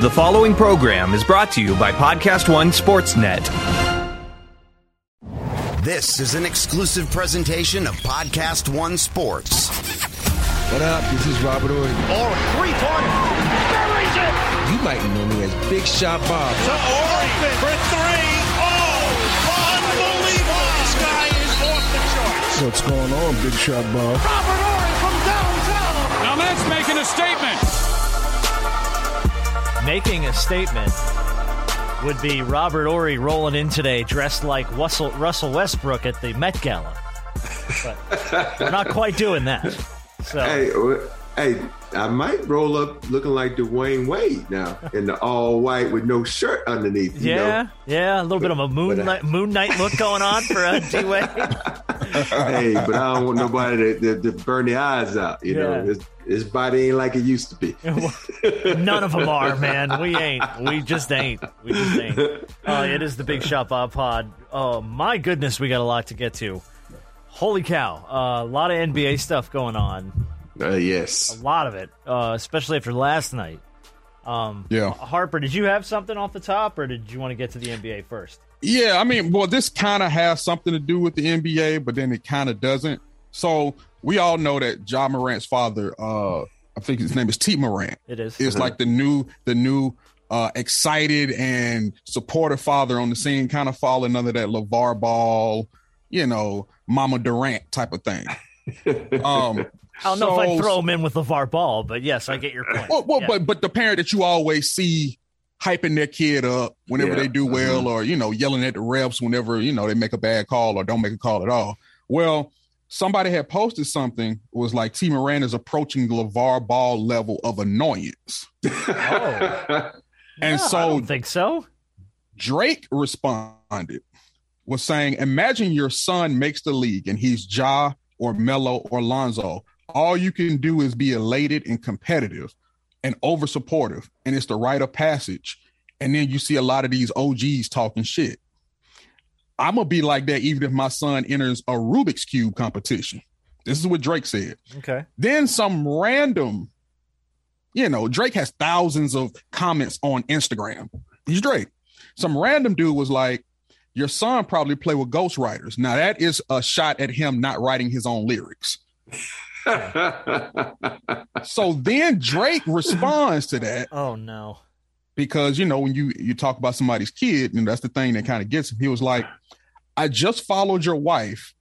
The following program is brought to you by Podcast One Sportsnet. This is an exclusive presentation of Podcast One Sports. What up? This is Robert Horry. Or three pointer. Buries it. You might know me as Big Shot Bob. To Horry for three. Oh, unbelievable. This guy is off the charts. What's going on, Big Shot Bob? Robert Horry from downtown. Now that's making a statement. Making a statement would be Robert Horry rolling in today dressed like Russell, Russell Westbrook at the Met Gala. But we're not quite doing that. So Hey, hey, I might roll up looking like Dwyane Wade now in the all white with no shirt underneath. You yeah, know? yeah, a little bit of a moon but, uh, moon night look going on for uh, D Wade. hey, but I don't want nobody to, to, to burn the eyes out. You Yeah. know, his, his body ain't like it used to be. None of them are, man. We ain't. We just ain't. We just ain't. Oh, it is the Big Shot Bob Pod. Oh my goodness, we got a lot to get to. Holy cow! Uh, a lot of NBA stuff going on. Uh, A lot of it, uh, especially after last night. Um, Yeah. Harper, did you have something off the top, or did you want to get to the NBA first? Yeah, I mean, well, this kind of has something to do with the NBA, but then it kind of doesn't. So we all know that Ja Morant's father, uh, I think his name is T. Morant, It is. is like the new, the new, uh, excited and supportive father on the scene, kind of falling under that LeVar Ball, you know, Mama Durant type of thing. Um, I don't know if I'd throw him in with LeVar Ball, but yes, I get your point. Well, well Yeah. but but the parent that you always see hyping their kid up whenever Yeah. they do mm-hmm. well, or you know, yelling at the reps whenever you know they make a bad call or don't make a call at all. Well, somebody had posted something was like T. Moran is approaching the LeVar Ball level of annoyance, Oh. and No, I so don't think so. Drake responded was saying, Imagine your son makes the league and he's Ja or Melo or Lonzo. All you can do is be elated and competitive and over supportive, and it's the rite of passage. And then you see a lot of these OGs talking shit. I'm gonna be like that even if my son enters a Rubik's Cube competition. This is what Drake said. Okay. Then some random, you know, Drake has thousands of comments on Instagram. He's Drake. Some random dude was like, Your son probably play with ghostwriters. Now that is a shot at him not writing his own lyrics. So then Drake responds to that Oh no. because you know when you you talk about somebody's kid, and that's the thing that kind of gets him. He was like, "I just followed your wife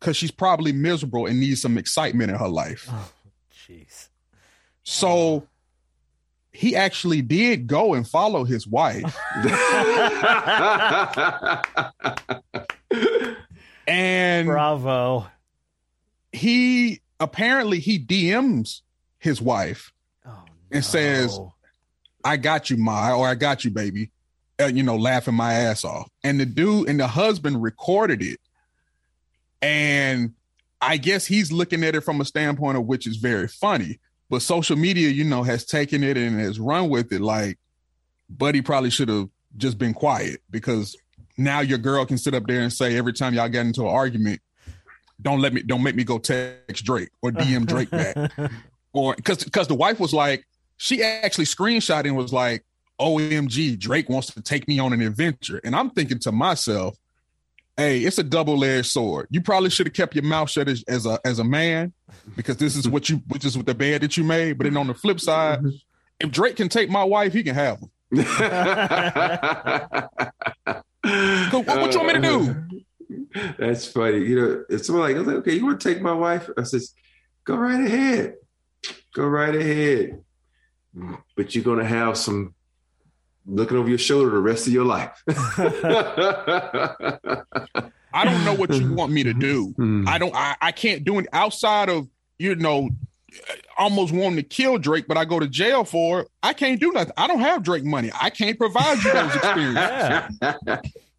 because she's probably miserable and needs some excitement in her life." Oh, jeez. So he actually did go and follow his wife, and Bravo. He apparently he DMs his wife Oh, no. and says, I got you, my or I got you, baby. Uh, you know, laughing my ass off. And the dude and the husband recorded it. And I guess he's looking at it from a standpoint of which is very funny. But social media, you know, has taken it and has run with it like, Buddy probably should have just been quiet because now your girl can sit up there and say every time y'all get into an argument, don't let me don't make me go text Drake or DM Drake back. Or because because the wife was like she actually screenshot and was like omg drake wants to take me on an adventure. And i'm thinking to myself hey it's a double-edged sword. You probably should have kept your mouth shut as, as a as a man because this is what you which is with the bed that you made. But then on the flip side mm-hmm. if drake can take my wife he can have them what, what you want me to do That's funny. You know, it's someone like, I was like, okay, you want to take my wife? I says, go right ahead. Go right ahead. But you're going to have some looking over your shoulder the rest of your life. i don't know what you want me to do Hmm. I don't. I, I can't do it outside of you know, almost wanting to kill Drake, but I go to jail for. it. I can't do nothing. I don't have Drake money. I can't provide you those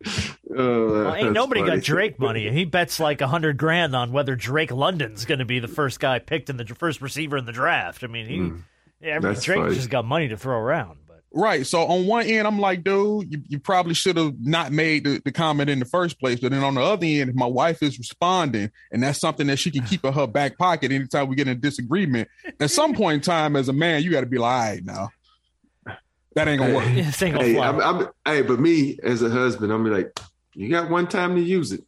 experiences. Yeah. Well, ain't nobody funny. got Drake money. He bets like a hundred grand on whether Drake London's going to be the first guy picked in the first receiver in the draft. I mean, he, hmm. yeah, Drake funny. just got money to throw around. But Right. So on one end, I'm like, dude, you, you probably should have not made the, the comment in the first place. But then on the other end, if my wife is responding and that's something that she can keep in her back pocket anytime we get in a disagreement, at some point in time as a man, you got to be like, all right, now. That ain't gonna work. This Hey. I'm, I'm, hey, but me as a husband, I'm be like, you got one time to use it.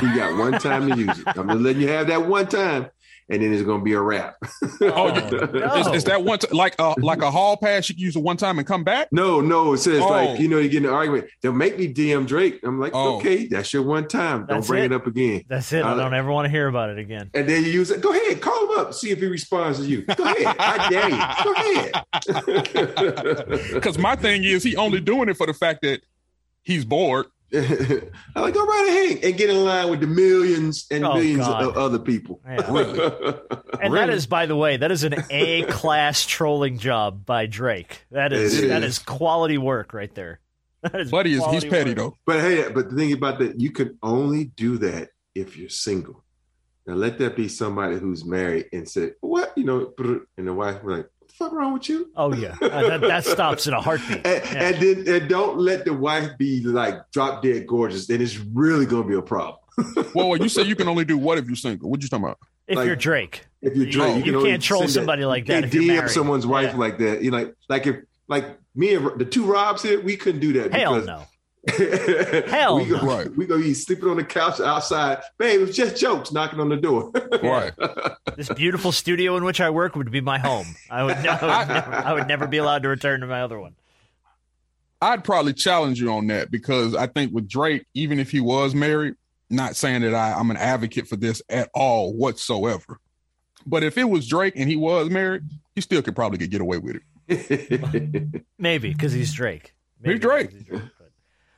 You got one time to use it. I'm just letting you have that one time, and then it's gonna be a wrap. Oh, no. Is, is that one t- like a like a hall pass you can use it one time and come back? No, no, it says Oh. like you know you get in an argument. They'll make me DM Drake. I'm like, Oh. okay, that's your one time. Don't bring it. it. up again. That's it. I I- don't ever want to hear about it again. And then you use it. Go ahead, call him up, see if he responds to you. Go ahead, I dare you. Go ahead. Because my thing is he only doing it for the fact that he's bored. I'm like, go right ahead and get in line with the millions and Oh, millions God. of other people. Yeah. Really? And that Really? is, by the way, that is an A class trolling job by Drake. That is It that is. is quality work right there. That is Buddy is he's petty work. though. But hey, but the thing about that, you can only do that if you're single. Now let that be somebody who's married and said, "What?" You know, and the wife was like, "What the fuck wrong with you?" Oh yeah, Uh, that, that stops in a heartbeat. And, Yeah. and then and don't let the wife be like drop dead gorgeous. Then it's really gonna be a problem. Well, well, you say you can only do what if you're single? What you talking about? if like- you're Drake, If you're You- Drake, you can only can't troll send that- somebody like you that can't if you're DM married. someone's wife Yeah. like that. You know, like like if like me and the two Robs here, we couldn't do that. hell because no. Hell, we no. go, Right. We gonna be sleeping on the couch outside, babe. It was just jokes knocking on the door. Right. This beautiful studio in which I work would be my home. I would, I would, never, I would never be allowed to return to my other one. I'd probably challenge you on that because I think with Drake, even if he was married, not saying that I, I'm an advocate for this at all whatsoever. But if it was Drake and he was married, he still could probably get away with it. Maybe because he's Drake. Maybe He's Drake. 'cause he's Drake, but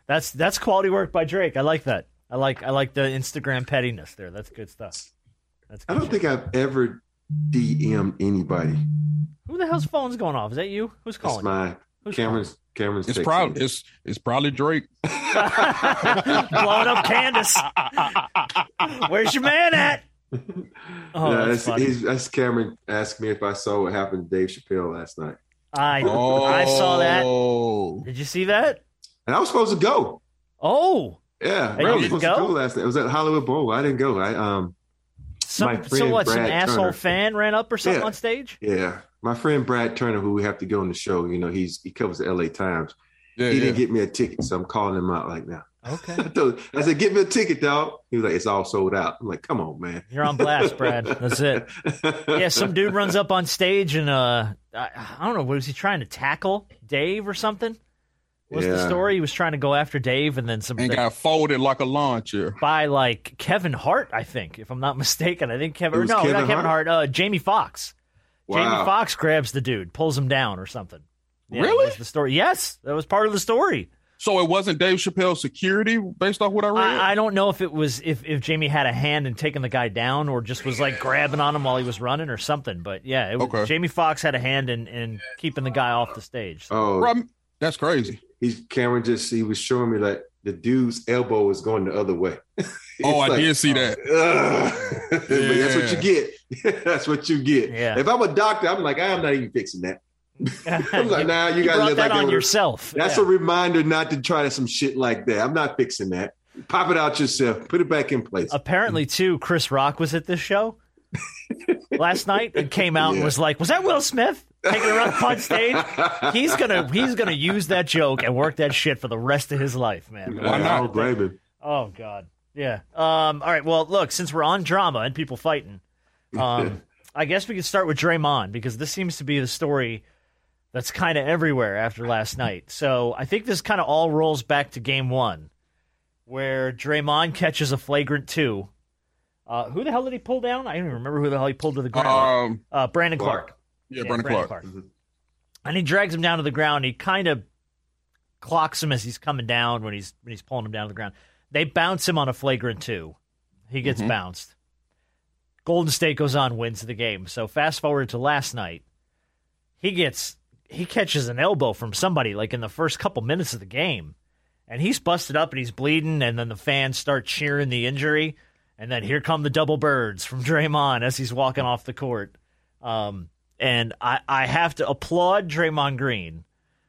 That's that's quality work by Drake. I like that. I like I like the Instagram pettiness there. That's good stuff. That's I don't think I've ever DM'd anybody. Who the hell's phone's going off? Is that you? Who's calling? It's my Who's Cameron's. Cameron's. It's texting probably it's it's probably Drake. Blowing up Candace. Where's your man at? Oh, Yeah, that's that's, funny. he's, that's Cameron asked me if I saw what happened to Dave Chappelle last night, I Oh, I saw that. Oh. Did you see that? And I was supposed to go. Oh, Yeah, Hey, I was didn't supposed to go? go last night. It was at Hollywood Bowl. I didn't go. I um, some My so friend what? Some Brad asshole Turner. fan ran up or something Yeah. on stage. yeah, my friend Brad Turner, who we have to go on the show. You know, he's he covers the L.A. Times. Yeah, he yeah. didn't get me a ticket, so I'm calling him out like now. Okay, I, told, I said, "Get me a ticket, dog." He was like, "It's all sold out." I'm like, "Come on, man." you're on blast, Brad. That's it. Yeah, some dude runs up on stage and uh, I, I don't know, what was he trying to tackle Dave or something? What's the story? He was trying to go after Dave, and then some and got folded like a lawn chair. by like Kevin Hart, I think, if I'm not mistaken. I think Kevin. No, Kevin not Kevin Hart. Hart? Uh, Jamie Foxx. Jamie Foxx grabs the dude, pulls him down or something. Yeah, Really? was the story? Yes, that was part of the story. So it wasn't Dave Chappelle's security based off what I read. I, I don't know if it was if if Jamie had a hand in taking the guy down or just was like grabbing on him while he was running or something. But yeah, it was, Okay. Jamie Foxx had a hand in, in keeping the guy off the stage. Oh, that's crazy. He's Cameron just he was showing me like the dude's elbow was going the other way. Oh, I like, did see uh, that. Ugh. but that's what you get. that's what you get. Yeah. If I'm a doctor, I'm like, I'm not even fixing that. I'm like, nah, you, you gotta brought live that like on that. yourself. That's Yeah. a reminder not to try some shit like that. I'm not fixing that. Pop it out yourself. Put it back in place. Apparently, too, Chris Rock was at this show last night and came out and was like, "Was that Will Smith taking a run on stage?" He's gonna he's gonna use that joke and work that shit for the rest of his life, man. Why not? I don't blame him. Oh God, yeah. Um. All right. Well, look, since we're on drama and people fighting, um, I guess we could start with Draymond because this seems to be the story that's kind of everywhere after last night. So I think this kind of all rolls back to Game One, where Draymond catches a flagrant two. Uh, who the hell did he pull down? I don't even remember who the hell he pulled to the ground. Um, uh, Brandon Clarke. Clark. Yeah, Brandon Clarke. And he drags him down to the ground. He kind of clocks him as he's coming down when he's when he's pulling him down to the ground. They bounce him on a flagrant two. He gets bounced. Golden State goes on, wins the game. So fast forward to last night. He gets he catches an elbow from somebody like in the first couple minutes of the game. And he's busted up and he's bleeding, and then the fans start cheering the injury. And then here come the double birds from Draymond as he's walking off the court. Um, and I, I have to applaud Draymond Green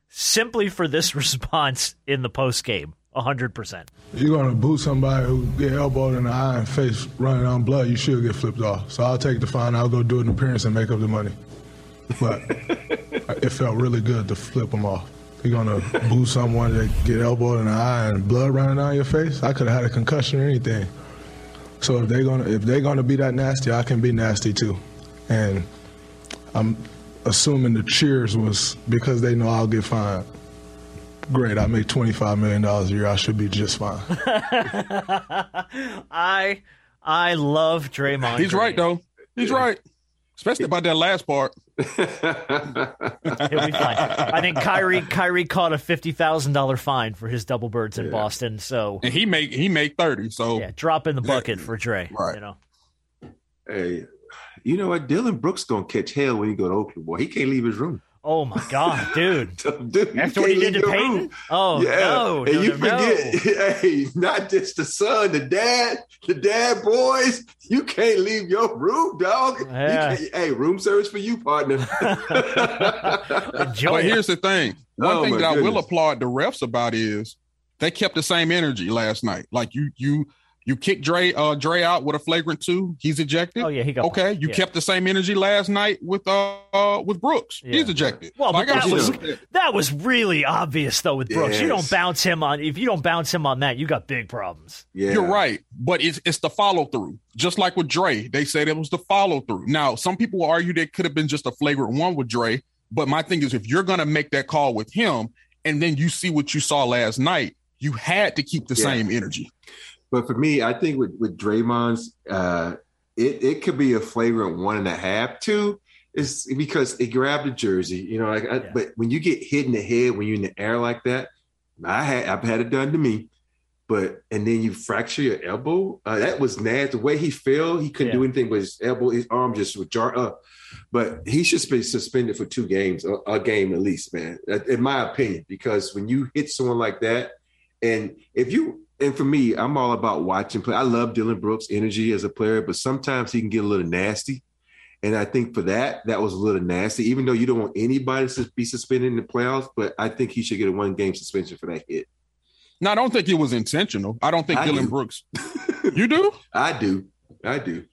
simply for this response in the post game. 100%. You're gonna boot somebody who get elbowed in the eye and face running on blood, you should get flipped off. So I'll take the fine. I'll go do an appearance and make up the money. But it felt really good to flip them off. You're gonna boo someone that get elbowed in the eye and blood running down your face. I could have had a concussion or anything. So if they're gonna if they're gonna be that nasty, I can be nasty too. And I'm assuming the cheers was because they know I'll get fined. Great, I make twenty five million dollars a year. I should be just fine. I I love Draymond. He's Green. right though. He's right, especially about that last part. He'll be fine. I think Kyrie Kyrie caught a fifty thousand dollar fine for his double birds in Boston. So And he make he make thirty. So yeah, drop in the bucket for Dre. Right. You know. hey, you know what? Dillon Brooks gonna catch hell when he go to Oakland. Boy, he can't leave his room. Oh my God, dude! Dude, After what he did to leave Payton? room. Oh yeah. no, and no, you no, no. forget, hey, not just the son, the dad, the dad boys. You can't leave your room, dog. Yeah. can't- hey, room service for you, partner. But here's the thing. One Oh, thing my that I will applaud the refs about is they kept the same energy last night. Like you you you kicked Dre uh Dre out with a flagrant two. He's ejected. Oh yeah, he got Okay, you yeah. kept the same energy last night with uh, uh with Brooks. Yeah. He's ejected. Well, So I but that was salute that. that was really obvious though with Brooks. You don't bounce him on if you don't bounce him on that, you got big problems. yeah, You're right, but it's it's the follow through. Just like with Dre, they said it was the follow through. Now, some people argue that could have been just a flagrant one with Dre, but my thing is, if you're gonna make that call with him, and then you see what you saw last night, you had to keep the Yeah. same energy. But for me, I think with with Draymond's, uh, it it could be a flagrant one and a half, two. Is because it grabbed the jersey, you know. Like, I, Yeah. but when you get hit in the head when you're in the air like that, I had I've had it done to me. But and then you fracture your elbow. Uh, that was nasty. The way he fell, he couldn't do anything. But his elbow, his arm just would jar up. But he should be suspended for two games, a, a game at least, man. In my opinion, because when you hit someone like that, and if you and for me, I'm all about watching play. I love Dillon Brooks' energy as a player, but sometimes he can get a little nasty. And I think for that, that was a little nasty. Even though you don't want anybody to be suspended in the playoffs, but I think he should get a one game suspension for that hit. No, I don't think it was intentional. I don't think I Dillon do. Brooks. You do? I do, I do.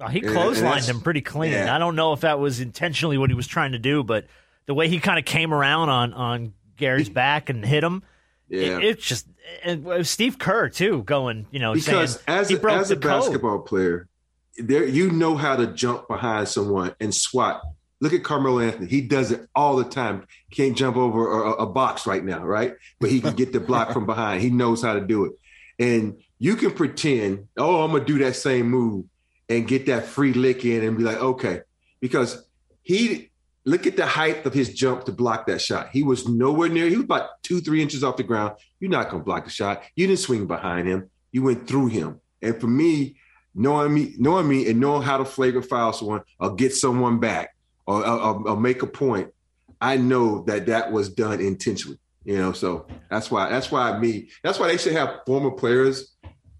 Uh, he Yeah, and clotheslined him pretty clean. yeah. I don't know if that was intentionally what he was trying to do, but the way he kind of came around on on Gary's back and hit him, Yeah, it, it's just and it Steve Kerr too going, you know, because as a, as a code. basketball player, there you know how to jump behind someone and swat. Look at Carmelo Anthony; he does it all the time. Can't jump over a, a box right now, right? But he can get the block from behind. He knows how to do it, and you can pretend, oh, I'm gonna do that same move and get that free lick in and be like, okay, because he look at the height of his jump to block that shot. He was nowhere near. He was about two, three inches off the ground. You're not gonna block the shot. You didn't swing behind him. You went through him. And for me, knowing me, knowing me, and knowing how to flagrant foul someone or get someone back or, or, or make a point, I know that that was done intentionally. You know, so that's why that's why me that's why they should have former players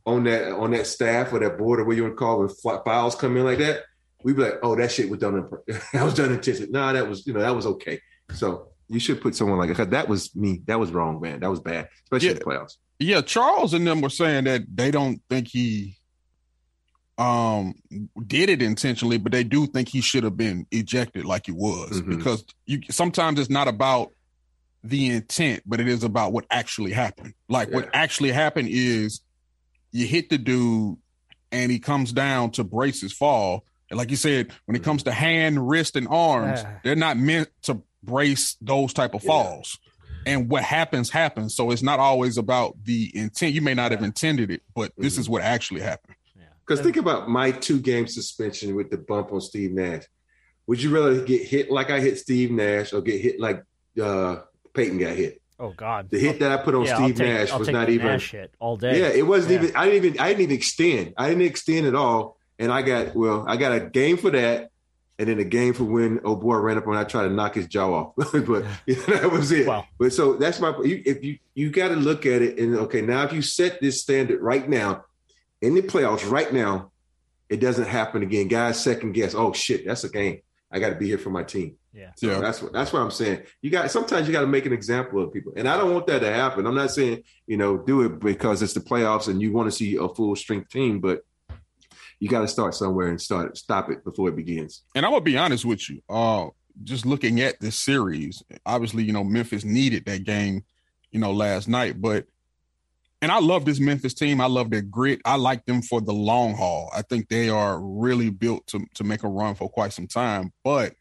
on that on that staff or that board or what you want to call it when fouls come in like that. We'd be like, oh, that shit was done. In, that was done intentionally. No, that was you know that was okay. So you should put someone like that. That was me. That was wrong, man. That was bad, especially in Yeah. the playoffs. Yeah, Charles and them were saying that they don't think he um did it intentionally, but they do think he should have been ejected like he was Mhm. because you sometimes it's not about the intent, but it is about what actually happened. Like what actually happened is you hit the dude and he comes down to brace his fall. And like you said, when it comes to hand, wrist, and arms, Ah. they're not meant to brace those type of Yeah. falls. And what happens happens. So it's not always about the intent. You may not have intended it, but this Mm-hmm. is what actually happened. Because think about my two game suspension with the bump on Steve Nash. Would you rather get hit like I hit Steve Nash or get hit like uh, Payton got hit? Oh God, The hit that I put on yeah, Steve take, Nash I'll was take not the even. Nash hit all day. Yeah, it wasn't Yeah. even. I didn't even. I didn't even extend. I didn't extend at all. And I got well. I got a game for that, and then a game for when oh boy ran up and I tried to knock his jaw off. but that was it. Wow. But so that's my. You, if you you got to look at it and okay, now if you set this standard right now in the playoffs right now, it doesn't happen again. Guys second guess. Oh shit, that's a game. I got to be here for my team. Yeah. So Yeah. that's what that's what I'm saying. You got sometimes you got to make an example of people, and I don't want that to happen. I'm not saying you know do it because it's the playoffs and you want to see a full strength team, but you got to start somewhere and start stop it before it begins. And I'm gonna be honest with you. Uh just looking at this series, obviously, you know, Memphis needed that game, you know, last night. But and I love this Memphis team. I love their grit. I like them for the long haul. I think they are really built to to make a run for quite some time. But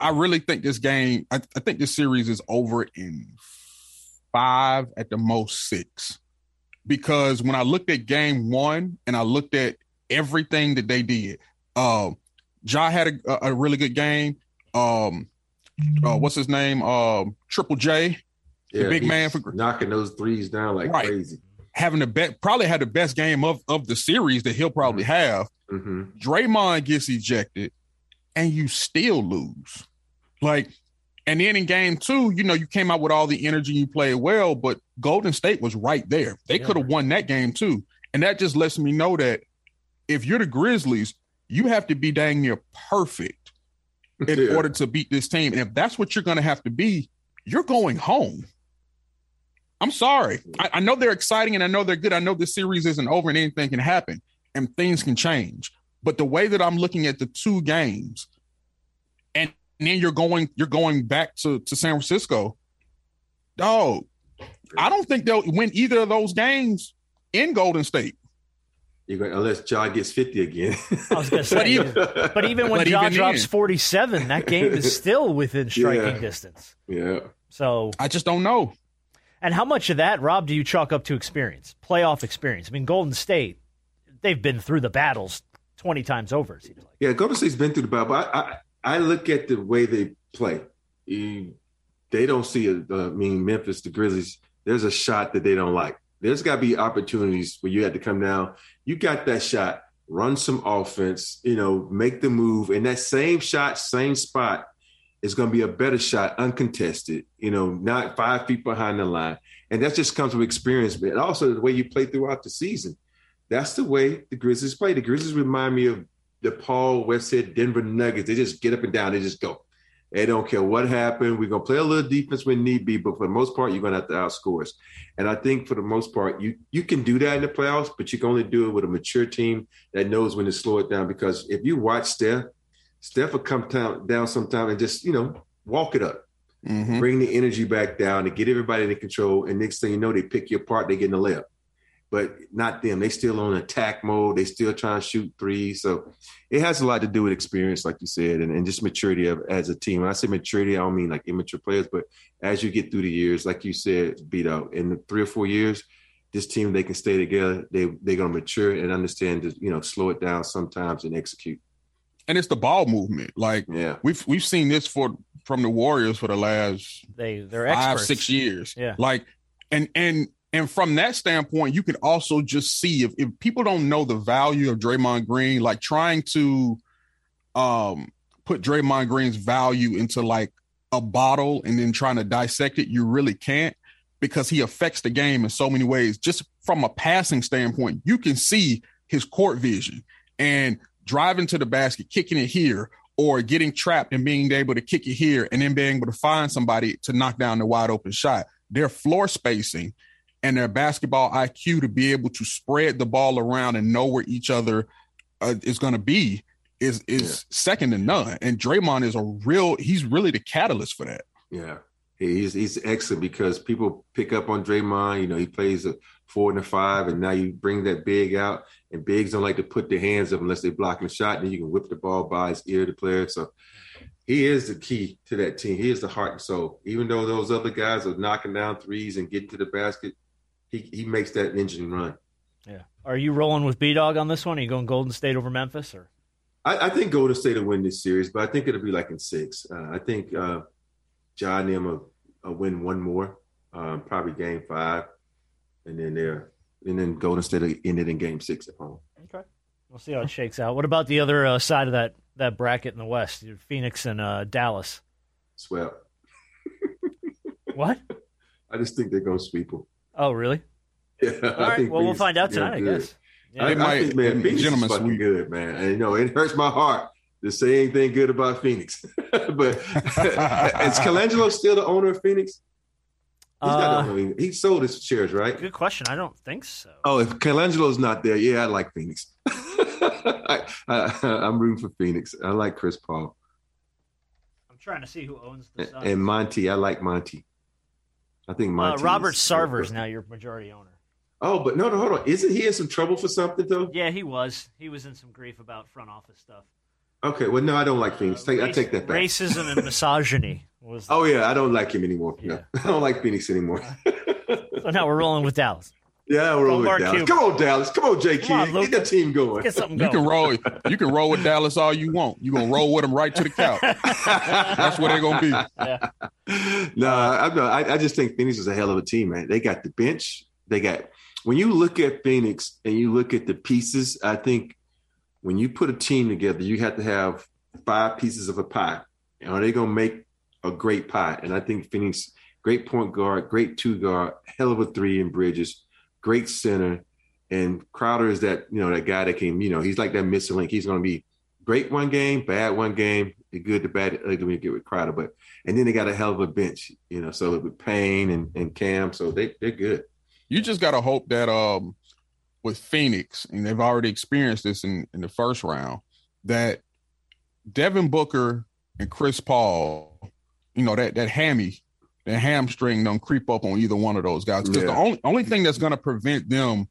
I really think this game, I, I think this series is over in five at the most six. Because when I looked at game one and I looked at everything that they did, uh, Ja had a, a really good game. Um, uh, what's his name? Um, Triple J, the big man for knocking those threes down like Right. crazy. having the best, probably had the best game of of the series that he'll probably have. hmm Draymond gets ejected, and you still lose. Like, and then in game two, you know, you came out with all the energy, you played well, but Golden State was right there. They Yeah. could have won that game too. And that just lets me know that if you're the Grizzlies, you have to be dang near perfect in Yeah. order to beat this team. And if that's what you're going to have to be, you're going home. I'm sorry. I, I know they're exciting and I know they're good. I know this series isn't over and anything can happen and things can change. But the way that I'm looking at the two games, and then you're going, you're going back to, to San Francisco. Dog, I don't think they'll win either of those games in Golden State. You're going, unless Ja gets 50 again. I was going to say, But even- but even when but Ja even drops then- 47, that game is still within striking Yeah. distance. yeah. So, I just don't know. and how much of that, Rob, do you chalk up to experience, playoff experience? I mean, Golden State, they've been through the battles 20 times over, it seems like. Yeah, Golden State's been through the battle, but I, I, I look at the way they play. You- they don't see it. I mean, Memphis, the Grizzlies, there's a shot that they don't like. There's got to be opportunities where you had to come down. You got that shot, run some offense, you know, make the move. And that same shot, same spot is going to be a better shot, uncontested, you know, not five feet behind the line. And that just comes with experience, but also the way you play throughout the season. That's the way the Grizzlies play. The Grizzlies remind me of the Paul Westhead Denver Nuggets. They just get up and down. They just go. They don't care what happened. We're gonna play a little defense when need be, but for the most part, you're gonna have to outscore us. And I think for the most part, you you can do that in the playoffs, but you can only do it with a mature team that knows when to slow it down. Because if you watch Steph, Steph will come down, down sometime and just you know walk it up, Mhm. bring the energy back down, and get everybody in control. And next thing you know, they pick you apart. They get in the layup but not them. They still on attack mode. They still trying to shoot threes. So it has a lot to do with experience, like you said, and, and just maturity of, as a team. When I say maturity, I don't mean like immature players, but as you get through the years, like you said, beat out in the three or four years, this team they can stay together. They they're gonna mature and understand to you know slow it down sometimes and execute. And it's the ball movement. Like Yeah, we've we've seen this for from the Warriors for the last They, they're five, experts. six years. Yeah. Like, and and and from that standpoint, you can also just see if, if people don't know the value of Draymond Green, like trying to um put Draymond Green's value into like a bottle and then trying to dissect it, you really can't because he affects the game in so many ways. Just from a passing standpoint, you can see his court vision and driving to the basket, kicking it here, or getting trapped and being able to kick it here and then being able to find somebody to knock down the wide open shot. Their floor spacing and their basketball IQ to be able to spread the ball around and know where each other uh, is going to be is is second to none. And Draymond is a real he's really the catalyst for that. yeah. He's he's excellent because people pick up on Draymond. You know, he plays a four and a five, and now you bring that big out, and bigs don't like to put their hands up unless they're blocking a shot. Then you can whip the ball by his ear to player. So he is the key to that team. He is the heart and soul. Even though those other guys are knocking down threes and getting to the basket, he he makes that engine run. Yeah. Are you rolling with B Dog on this one? Are you going Golden State over Memphis? or I, I think Golden State will win this series, but I think it'll be like in six. Uh, I think uh, John and them will, will win one more, um, probably game five, and then they're and then Golden State will end it in game six at home. Okay. We'll see how it shakes out. What about the other uh, side of that, that bracket in the West? Phoenix and uh, Dallas. Swept. What? I just think they're gonna sweep them. Oh, really? Yeah, All right. Well, we'll find out tonight, I guess. Yeah. I, I might- think, man, Phoenix gentlemen is fucking sweep. good, man. And you know, it hurts my heart to say anything good about Phoenix. but is Colangelo still the owner of Phoenix? He's not Uh, the. He sold his shares, right? good question. I don't think so. Oh, if Colangelo's not there, yeah, I like Phoenix. I, I, I'm rooting for Phoenix. I like Chris Paul. I'm trying to see who owns the Suns. And Monty, I like Monty. I think uh, Monty. Robert is- Sarver's now your majority owner. Oh, but no, no, hold on. Isn't he in some trouble for something though? Yeah, he was. He was in some grief about front office stuff. Okay, well, no, I don't like Phoenix. Take, I Race- take that back. Racism and misogyny was. Oh yeah, I don't like him anymore. No, Yeah. I don't like Phoenix anymore. So now we're rolling with Dallas. Yeah, we're over Mark with Dallas. Cuban. Come on, Dallas. Come on, J. Come on, Kid. Get that team going. Get something You can roll. You can roll with Dallas all you want. You gonna roll with them right to the couch. That's what they're gonna be. no, I, I, I just think Phoenix is a hell of a team, man. They got the bench. They got when you look at Phoenix and you look at the pieces. I think when you put a team together, you have to have five pieces of a pie. Are they going to make a great pie? And I think Phoenix, great point guard, great two guard, hell of a three in Bridges, great center, and Crowder is that you know that guy that can you know he's like that missing link. He's going to be great one game, bad one game, the good, the bad, the ugly when you get with Crowder. But and then they got a hell of a bench, you know. So with Payne and, and Cam, so they they're good. You just gotta hope that um with Phoenix, and they've already experienced this in, in the first round, that Devin Booker and Chris Paul, you know, that that hammy, that hamstring don't creep up on either one of those guys. Because the only only thing that's gonna prevent them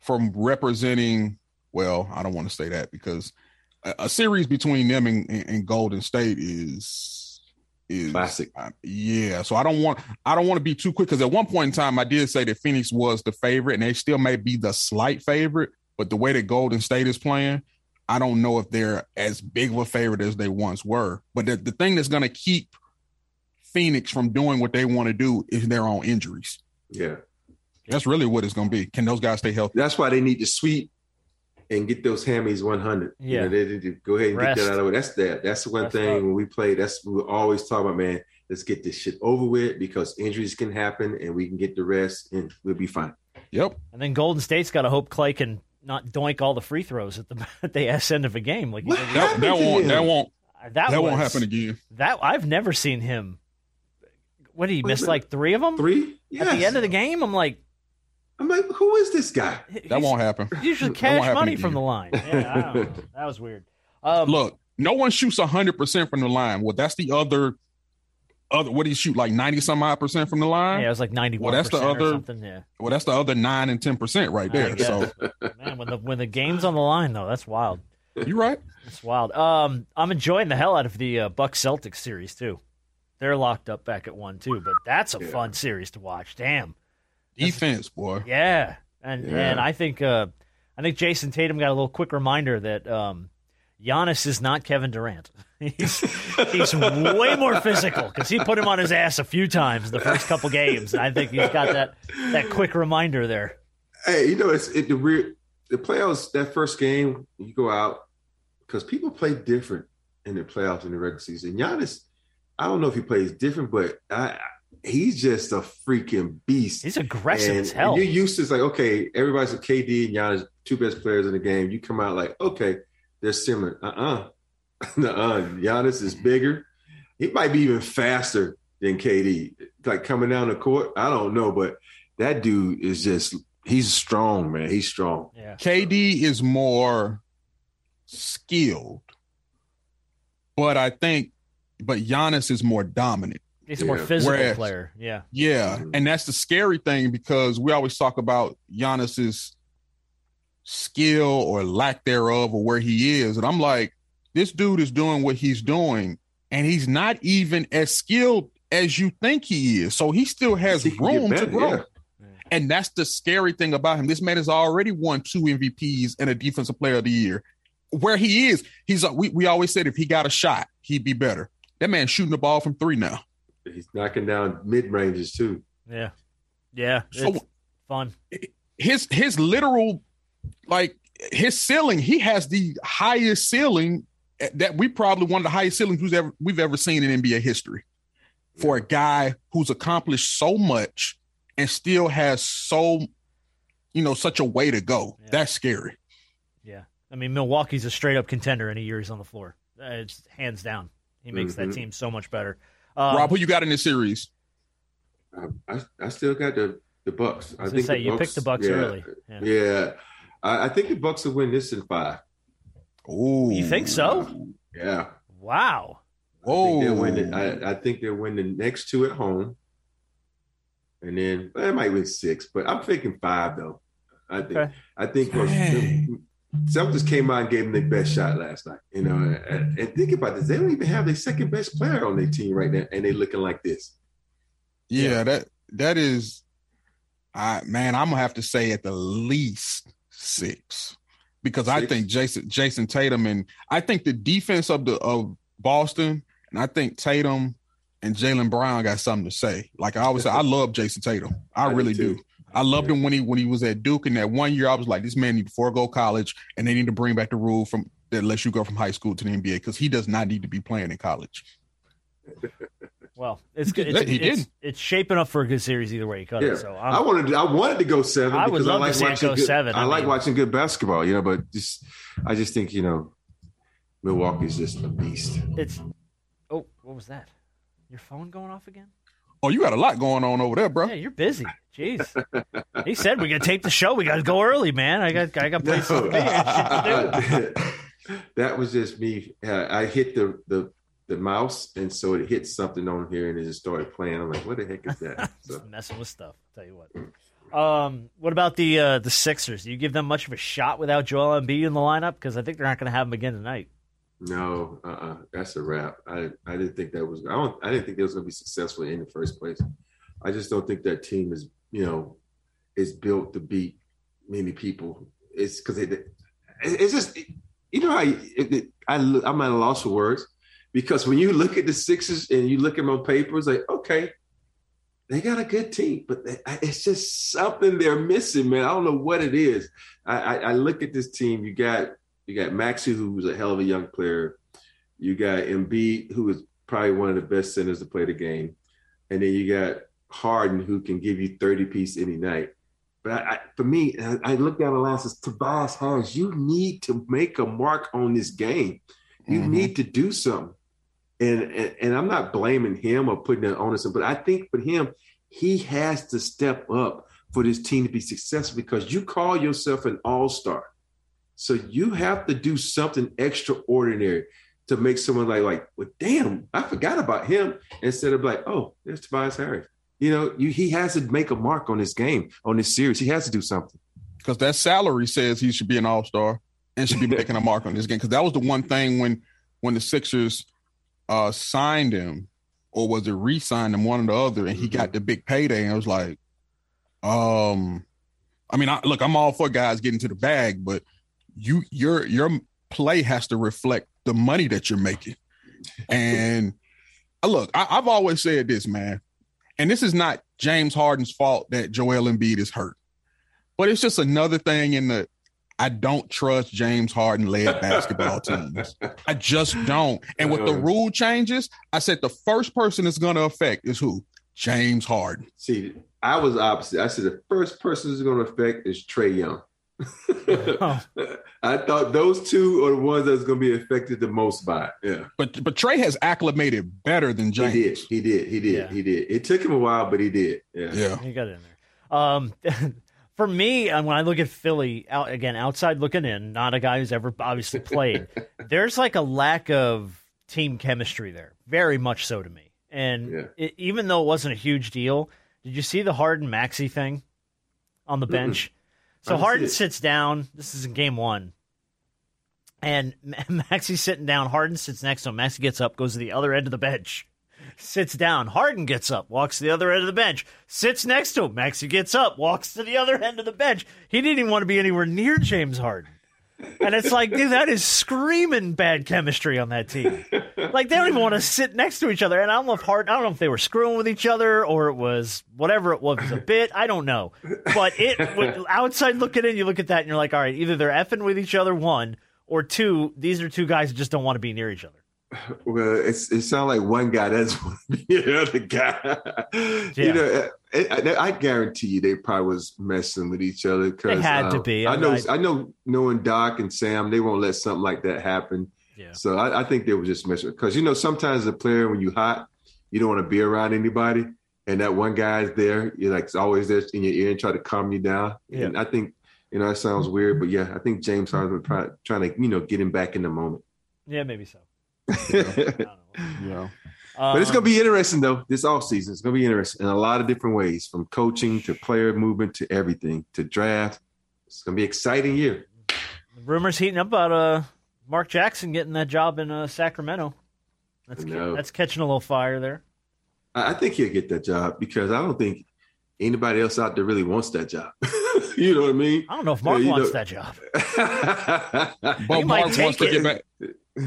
from representing, well, I don't want to say that because a, a series between them and, and, and Golden State is is Classic. uh, yeah, so I don't want I don't want to be too quick because at one point in time I did say that Phoenix was the favorite, and they still may be the slight favorite. But the way that Golden State is playing, I don't know if they're as big of a favorite as they once were. But the, the thing that's going to keep Phoenix from doing what they want to do is their own injuries. Yeah, That's really what it's going to be. Can those guys stay healthy? that's why they need to sweep and get those hammies 100. You Yeah. know, they need to go ahead and Rest. get that out of the way. That's that. That's the one Rest thing up. when we play. That's we always talk about, man. Let's get this shit over with because injuries can happen and we can get the rest and we'll be fine. Yep. And then Golden State's got to hope Clay can not doink all the free throws at the at the ass end of a game. Like he What did- That, that won't that won't that, that was, won't happen again. That I've never seen him. What did he miss? Like three of them Three at the end of the game. I'm like, I'm like, who is this guy? That won't happen. Usually That won't cash money again. from the line. Yeah, I don't know. That was weird. Um, Look, no one shoots hundred percent from the line. Well, that's the other other what do you shoot like 90 some odd percent from the line? yeah, it was like ninety. Well, that's the or other- something. Yeah, Well, that's the other nine and ten percent right there. So man, when the when the game's on the line though, that's wild. you're right. That's wild. Um, I'm enjoying the hell out of the uh, Bucks Celtics series too. They're locked up back at one too, but that's a fun series to watch. Damn. Defense, boy. Yeah, and Yeah. and I think uh, I think Jayson Tatum got a little quick reminder that um, Giannis is not Kevin Durant. He's he's way more physical because he put him on his ass a few times in the first couple games. And I think he's got that that quick reminder there. Hey, you know, it's it, the weird the playoffs. That first game, you go out because people play different in the playoffs in the regular season. Giannis, I don't know if he plays different, but I, he's just a freaking beast. He's aggressive and, as hell. you're used to it's like, okay, everybody's a KD and Giannis, two best players in the game. You come out like, okay, they're similar. Uh-uh. uh Giannis is bigger. He might be even faster than KD. Like coming down the court, I don't know, but that dude is just he's strong, man. He's strong. yeah, KD is more skilled, but I think, but Giannis is more dominant. he's a more Yeah. physical Whereas- player. Yeah, Yeah, Mhm. and that's the scary thing because we always talk about Giannis's skill or lack thereof or where he is, and I'm like, this dude is doing what he's doing, and he's not even as skilled as you think he is. So he still has He can get room to grow. yeah. And that's the scary thing about him. This man has already won two MVPs and a defensive player of the year. Where he is, he's we, we always said if he got a shot, he'd be better. That man's shooting the ball from three now. He's knocking down mid ranges too. yeah, yeah. So- fun. his his literal like his ceiling he has the highest ceiling that we probably one of the highest ceilings we've ever we've ever seen in NBA history for a guy who's accomplished so much and still has so you know such a way to go Yeah. that's scary Yeah, I mean Milwaukee's a straight up contender any year he's on the floor. Uh, It's hands down. He makes that Mhm. team so much better. Um, rob who you got in this series I, I, I still got the the Bucks. I was gonna say, you picked the Bucks yeah, early. Yeah. Yeah, I, I think the Bucks will win this in five. oh You think so? Yeah, Wow. I think they'll Whoa. win. The, I, I think they'll win the next two at home, and then well, they might win six. But I'm thinking five though. I think. Okay. I think because Dang. Celtics came out and gave them their best shot last night. You know, and, and think about this: they don't even have their second best player on their team right now, and they're looking like this. Yeah, that that is I man, I'm gonna have to say at the least six. Because I think Jayson Jayson Tatum and I think the defense of the of Boston and I think Tatum and Jaylen Brown got something to say. Like I always say, I love Jayson Tatum. I, I really do. I loved him when he when he was at Duke. And that one year, I was like, this man need to forego college, and they need to bring back the rule from that lets you go from high school to the NBA because he does not need to be playing in college. Well, it's good. It's, he it's, did. it's shaping up for a good series either way you cut Yeah, it. So i I'm, wanted. I wanted to go seven. I would love to like see watching go good, seven. I, I like watching good basketball, you know. But just, I just think you know, Milwaukee's just a beast. it's. Oh, what was that? Your phone going off again? Oh, you got a lot going on over there, bro. Yeah, you're busy. Jeez. he said we got to tape the show. We got to go early, man. I got I got places to be. I got shit to do. that was just me. Uh, I hit the, the the mouse, and so it hit something on here, and it just started playing. I'm like, "What the heck is that?" So, Just messing with stuff. I'll Tell you what. Um, what about the uh, the Sixers? Do you give them much of a shot without Joel Embiid in the lineup? Because I think they're not going to have him again tonight. No, uh, uh that's a wrap. I I didn't think that was. I don't. I didn't think they was going to be successful in the first place. I just don't think that team is, you know, is built to beat many people. It's because it, it- it's just, you know you, it, I I'm at a loss for words because when you look at the Sixers and you look at my papers, like okay, they got a good team, but they, it's just something they're missing, man. I don't know what it is. I, I, I look at this team. You got you got Maxey, who's a hell of a young player. You got Embiid, who is probably one of the best centers to play the game, and then you got Harden, who can give you 30 piece any night. But I, I, for me, I, I look down the line and says, Tobias Harris, you need to make a mark on this game. You Mhm. need to do something. And, and and I'm not blaming him or putting it on us, but I think for him, he has to step up for this team to be successful because you call yourself an all-star. So you have to do something extraordinary to make someone like, like, well, damn, I forgot about him. Instead of like, oh, there's Tobias Harris. You know, you, he has to make a mark on this game, on this series. He has to do something. because that salary says he should be an all star and should be making a mark on this game. Because that was the one thing when when the Sixers uh signed him, or was it re-signed him, one or the other, and he got the big payday, and I was like, um, I mean, I, look, I'm all for guys getting to the bag, but you your your play has to reflect the money that you're making. And look, I, I've always said this, man, and this is not James Harden's fault that Joel Embiid is hurt. But it's just another thing in the I don't trust James Harden led basketball teams. I just don't. And with the rule changes, I said the first person it's going to affect is who? James Harden. See, I was opposite. I said the first person it's going to affect is Trae Young. Oh. I thought those two are the ones that's going to be affected the most by it. Yeah. But but Trae has acclimated better than James. He did. He did. He did. Yeah. He did. It took him a while, but he did. Yeah. Yeah. You got it in there. Um, for me, when I look at Philly, out again, outside looking in, not a guy who's ever obviously played. there's like a lack of team chemistry there, very much so to me. And Yeah. it, even though it wasn't a huge deal, did you see the Harden Maxey thing on the bench? So Harden sits down. This is in game one. And Maxey's sitting down. Harden sits next to him. Maxey gets up, goes to the other end of the bench sits down. Harden gets up, walks to the other end of the bench, sits next to him. Maxey gets up, walks to the other end of the bench. He didn't even want to be anywhere near James Harden. And it's like, dude, that is screaming bad chemistry on that team. Like they don't even want to sit next to each other. And I don't know if Harden, I don't know if they were screwing with each other or it was whatever it was, it was a bit. I don't know. But it outside looking in, you look at that and you're like, all right, either they're effing with each other, one, or two, these are two guys who just don't want to be near each other. Well, it's, it sounds like one guy doesn't want to be the other guy. Yeah. You know, I, I, I guarantee you they probably was messing with each other. Cause, They had to uh, be. I know. I- I know. Knowing Doc and Sam, they won't let something like that happen. Yeah. So I, I think they were just messing because you know sometimes a player when you hot, you don't want to be around anybody, and that one guy is there. You're like it's always there in your ear and try to calm you down. Yeah. And I think you know that sounds weird, but yeah, I think James Harden was trying to you know get him back in the moment. Yeah, maybe so. I don't know. Yeah. But it's Um, gonna be interesting though. This off season, it's gonna be interesting in a lot of different ways, from coaching to player movement to everything to draft. It's gonna be an exciting year. rumors heating up about uh Mark Jackson getting that job in uh, Sacramento. That's No. that's catching a little fire there. I, I think he'll get that job because I don't think anybody else out there really wants that job. you know what I mean? I don't know if Mark you wants know- that job. But Mark wants take to get back,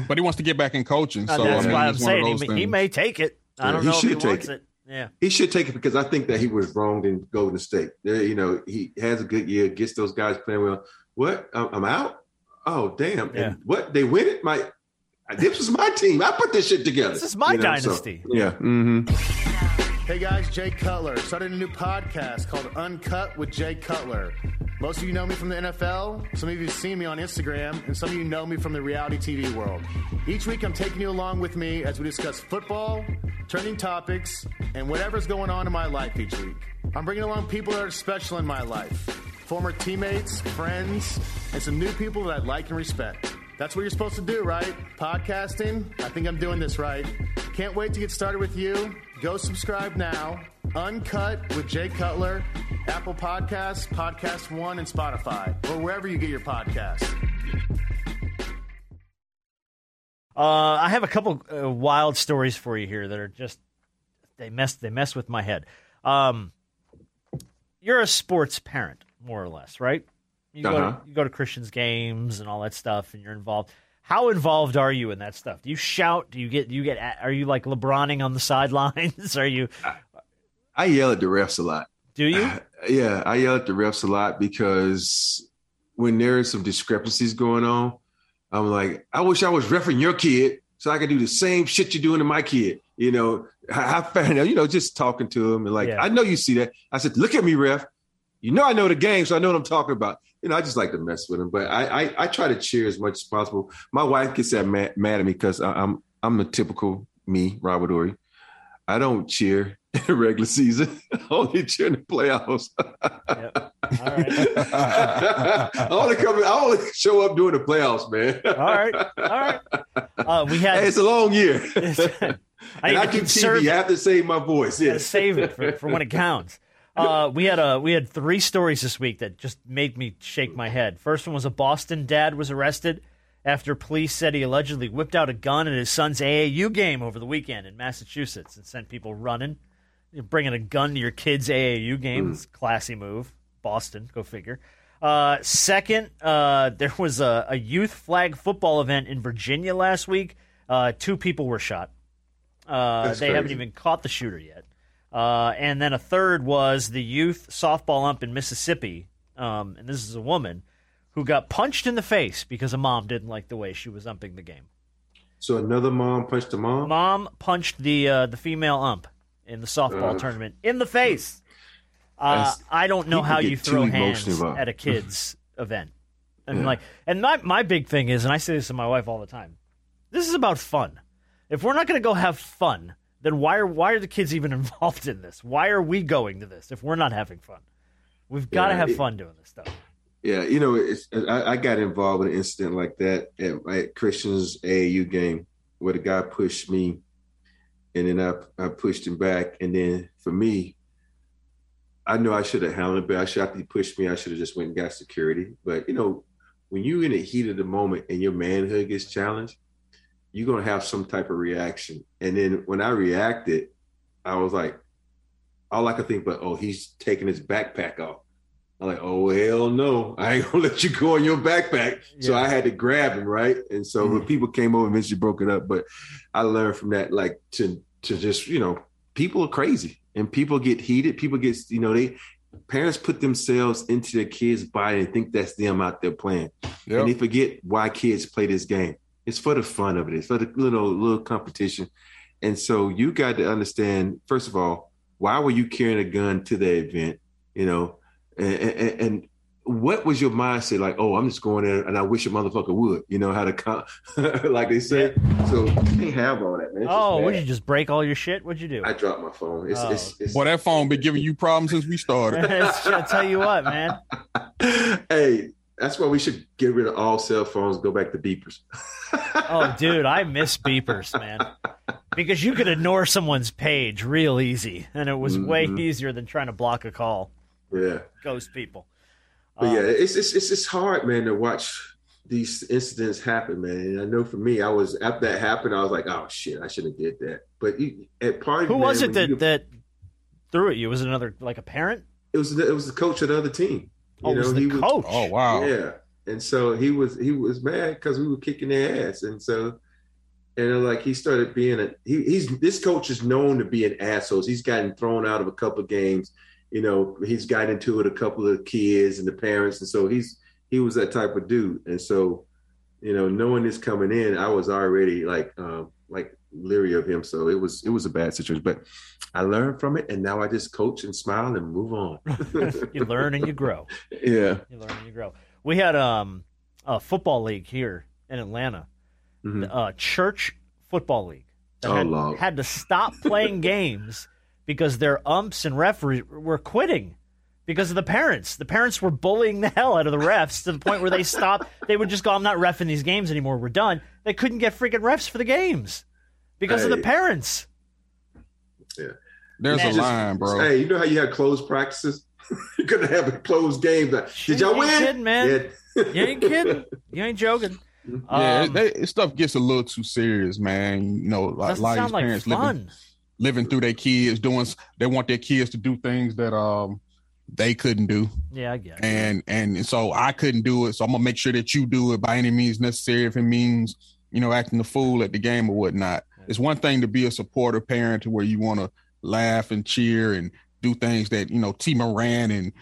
but he wants to get back in coaching. So that's I mean, why I'm it's saying he, may- he may take it. I Yeah, don't he know if he should take wants it. it. Yeah. he should take it because I think that he was wronged in Golden State. There, you know, he has a good year, gets those guys playing well. What? I'm, I'm out. Oh damn! Yeah. And what they win it? My this was my team. I put this shit together. This is my You know, so, dynasty. yeah. hmm Hey guys, Jay Cutler. Started a new podcast called Uncut with Jay Cutler. Most of you know me from the NFL, some of you have seen me on Instagram, and some of you know me from the reality TV world. Each week I'm taking you along with me as we discuss football, trending topics, and whatever's going on in my life each week. I'm bringing along people that are special in my life former teammates, friends, and some new people that I like and respect. That's what you're supposed to do, right? Podcasting. I think I'm doing this right. Can't wait to get started with you. Go subscribe now. Uncut with Jay Cutler, Apple Podcasts, Podcast One, and Spotify, or wherever you get your podcasts. Uh, I have a couple uh, wild stories for you here that are just they mess they mess with my head. Um, you're a sports parent, more or less, right? You go Uh-huh. to, you go to Christians games and all that stuff, and you're involved. How involved are you in that stuff? Do you shout? Do you get? Do you get? Are you like LeBroning on the sidelines? Are you? I yell at the refs a lot. Do you? Yeah, I yell at the refs a lot because when there is some discrepancies going on, I'm like, I wish I was refing your kid so I could do the same shit you're doing to my kid. You know, I, I found out, you know, just talking to him and like, Yeah. I know you see that. I said, look at me, ref. You know, I know the game, so I know what I'm talking about. You know, I just like to mess with him, but I I, I try to cheer as much as possible. My wife gets that mad, mad at me because I'm I'm the typical me, Robert Horry. I don't cheer in the regular season. I only cheer in the playoffs. Yep. All right. I only come. I only show up during the playoffs, man. All right. All right. Uh, we had. Hey, it's a long year. I and I keep TV. it. I have to save my voice. Yes. save it for, for when it counts. Uh, we had a we had three stories this week that just made me shake my head. First one was a Boston dad was arrested after police said he allegedly whipped out a gun at his son's AAU game over the weekend in Massachusetts and sent people running. You're bringing a gun to your kid's AAU game. It's a classy move. Boston, go figure. Uh, second, uh, there was a, a youth flag football event in Virginia last week. Uh, two people were shot. Uh, they haven't even caught the shooter yet. Uh, and then a third was the youth softball ump in Mississippi. Um, and this is a woman who got punched in the face because a mom didn't like the way she was umping the game. So another mom punched a mom. Mom punched the uh, the female ump in the softball Uh, tournament in the face. Uh, I don't know how you throw hands at a kid's event. And Yeah. like, and my my big thing is, and I say this to my wife all the time. This is about fun. If we're not going to go have fun, then why are why are the kids even involved in this? Why are we going to this if we're not having fun? We've got to Yeah, have it- fun doing this stuff. Yeah, you know, it's, I, I got involved in an incident like that at, at Christian's AAU game where the guy pushed me, and then I I pushed him back, and then for me, I know I should have handled it, but I should have he pushed me, I should have just went and got security. But you know, when you're in the heat of the moment and your manhood gets challenged, you're gonna have some type of reaction. And then when I reacted, I was like, all I could think, but oh, he's taking his backpack off. I'm like, oh hell no, I ain't gonna let you go on your backpack. So I had to grab him, right? And so when mm-hmm. people came over, eventually broke it up. But I learned from that, like to to just you know, people are crazy and people get heated. People get you know they parents put themselves into their kids' body and think that's them out there playing, Yep. and they forget why kids play this game. It's for the fun of it. It's for the little little competition. And so you got to understand, first of all, why were you carrying a gun to the event? You know, and, and, and what was your mindset like? Oh, I'm just going there, and I wish a motherfucker would. You know how to, com- like they say. So you can't have all that, man. It's Oh, would you just break all your shit? What'd you do? I dropped my phone. It's, Oh. it's, it's, Boy, that phone been giving you problems since we started. I tell you what, man. hey, that's why we should get rid of all cell phones. Go back to beepers. Oh, dude, I miss beepers, man. because you could ignore someone's page real easy, and it was way Mhm. easier than trying to block a call. Yeah. Ghost people. But Um, yeah, it's it's it's it's hard, man, to watch these incidents happen, man. And I know for me, I was after that happened, I was like, oh shit, I shouldn't have did that. But you, at party, Who was it that you- that threw at you? Was it another like a parent? it was it was the coach of the other team. Oh, it was the he coach. Oh wow. Yeah, and so he was he was mad because we were kicking their ass, and so and like he started being a he, he's this coach is known to be an asshole. He's gotten thrown out of a couple of games. You know, he's gotten into it a couple of kids and the parents, and so he's he was that type of dude. And so, you know, knowing this coming in, I was already like um, like leery of him. So it was it was a bad situation, but I learned from it, and now I just coach and smile and move on. you learn and you grow. yeah. You learn and you grow. We had um a football league here in Atlanta, Mhm. uh, church football league that Oh, had, Lord. had to stop playing games because their umps and referees were quitting because of the parents. The parents were bullying the hell out of the refs to the point where they stopped. They would just go, "I'm not refing these games anymore. We're done." They couldn't get freaking refs for the games because of the parents. Yeah. There's a Just- line, bro. Hey, you know how you had closed practices? You're gonna have a closed game. Like, Did y'all You win? kidding, man. Yeah. You ain't kidding. You ain't joking. Yeah, Um, they, it- stuff gets a little too serious, man. You know, like a lot of sound these like parents fun. living living through their kids doing. They want their kids to do things that um they couldn't do, Yeah, I get it. and and so I couldn't do it. So I'm gonna make sure that you do it by any means necessary. If it means you know acting the fool at the game or whatnot. It's one thing to be a supporter parent to where you want to laugh and cheer and do things that you know Tee Morant and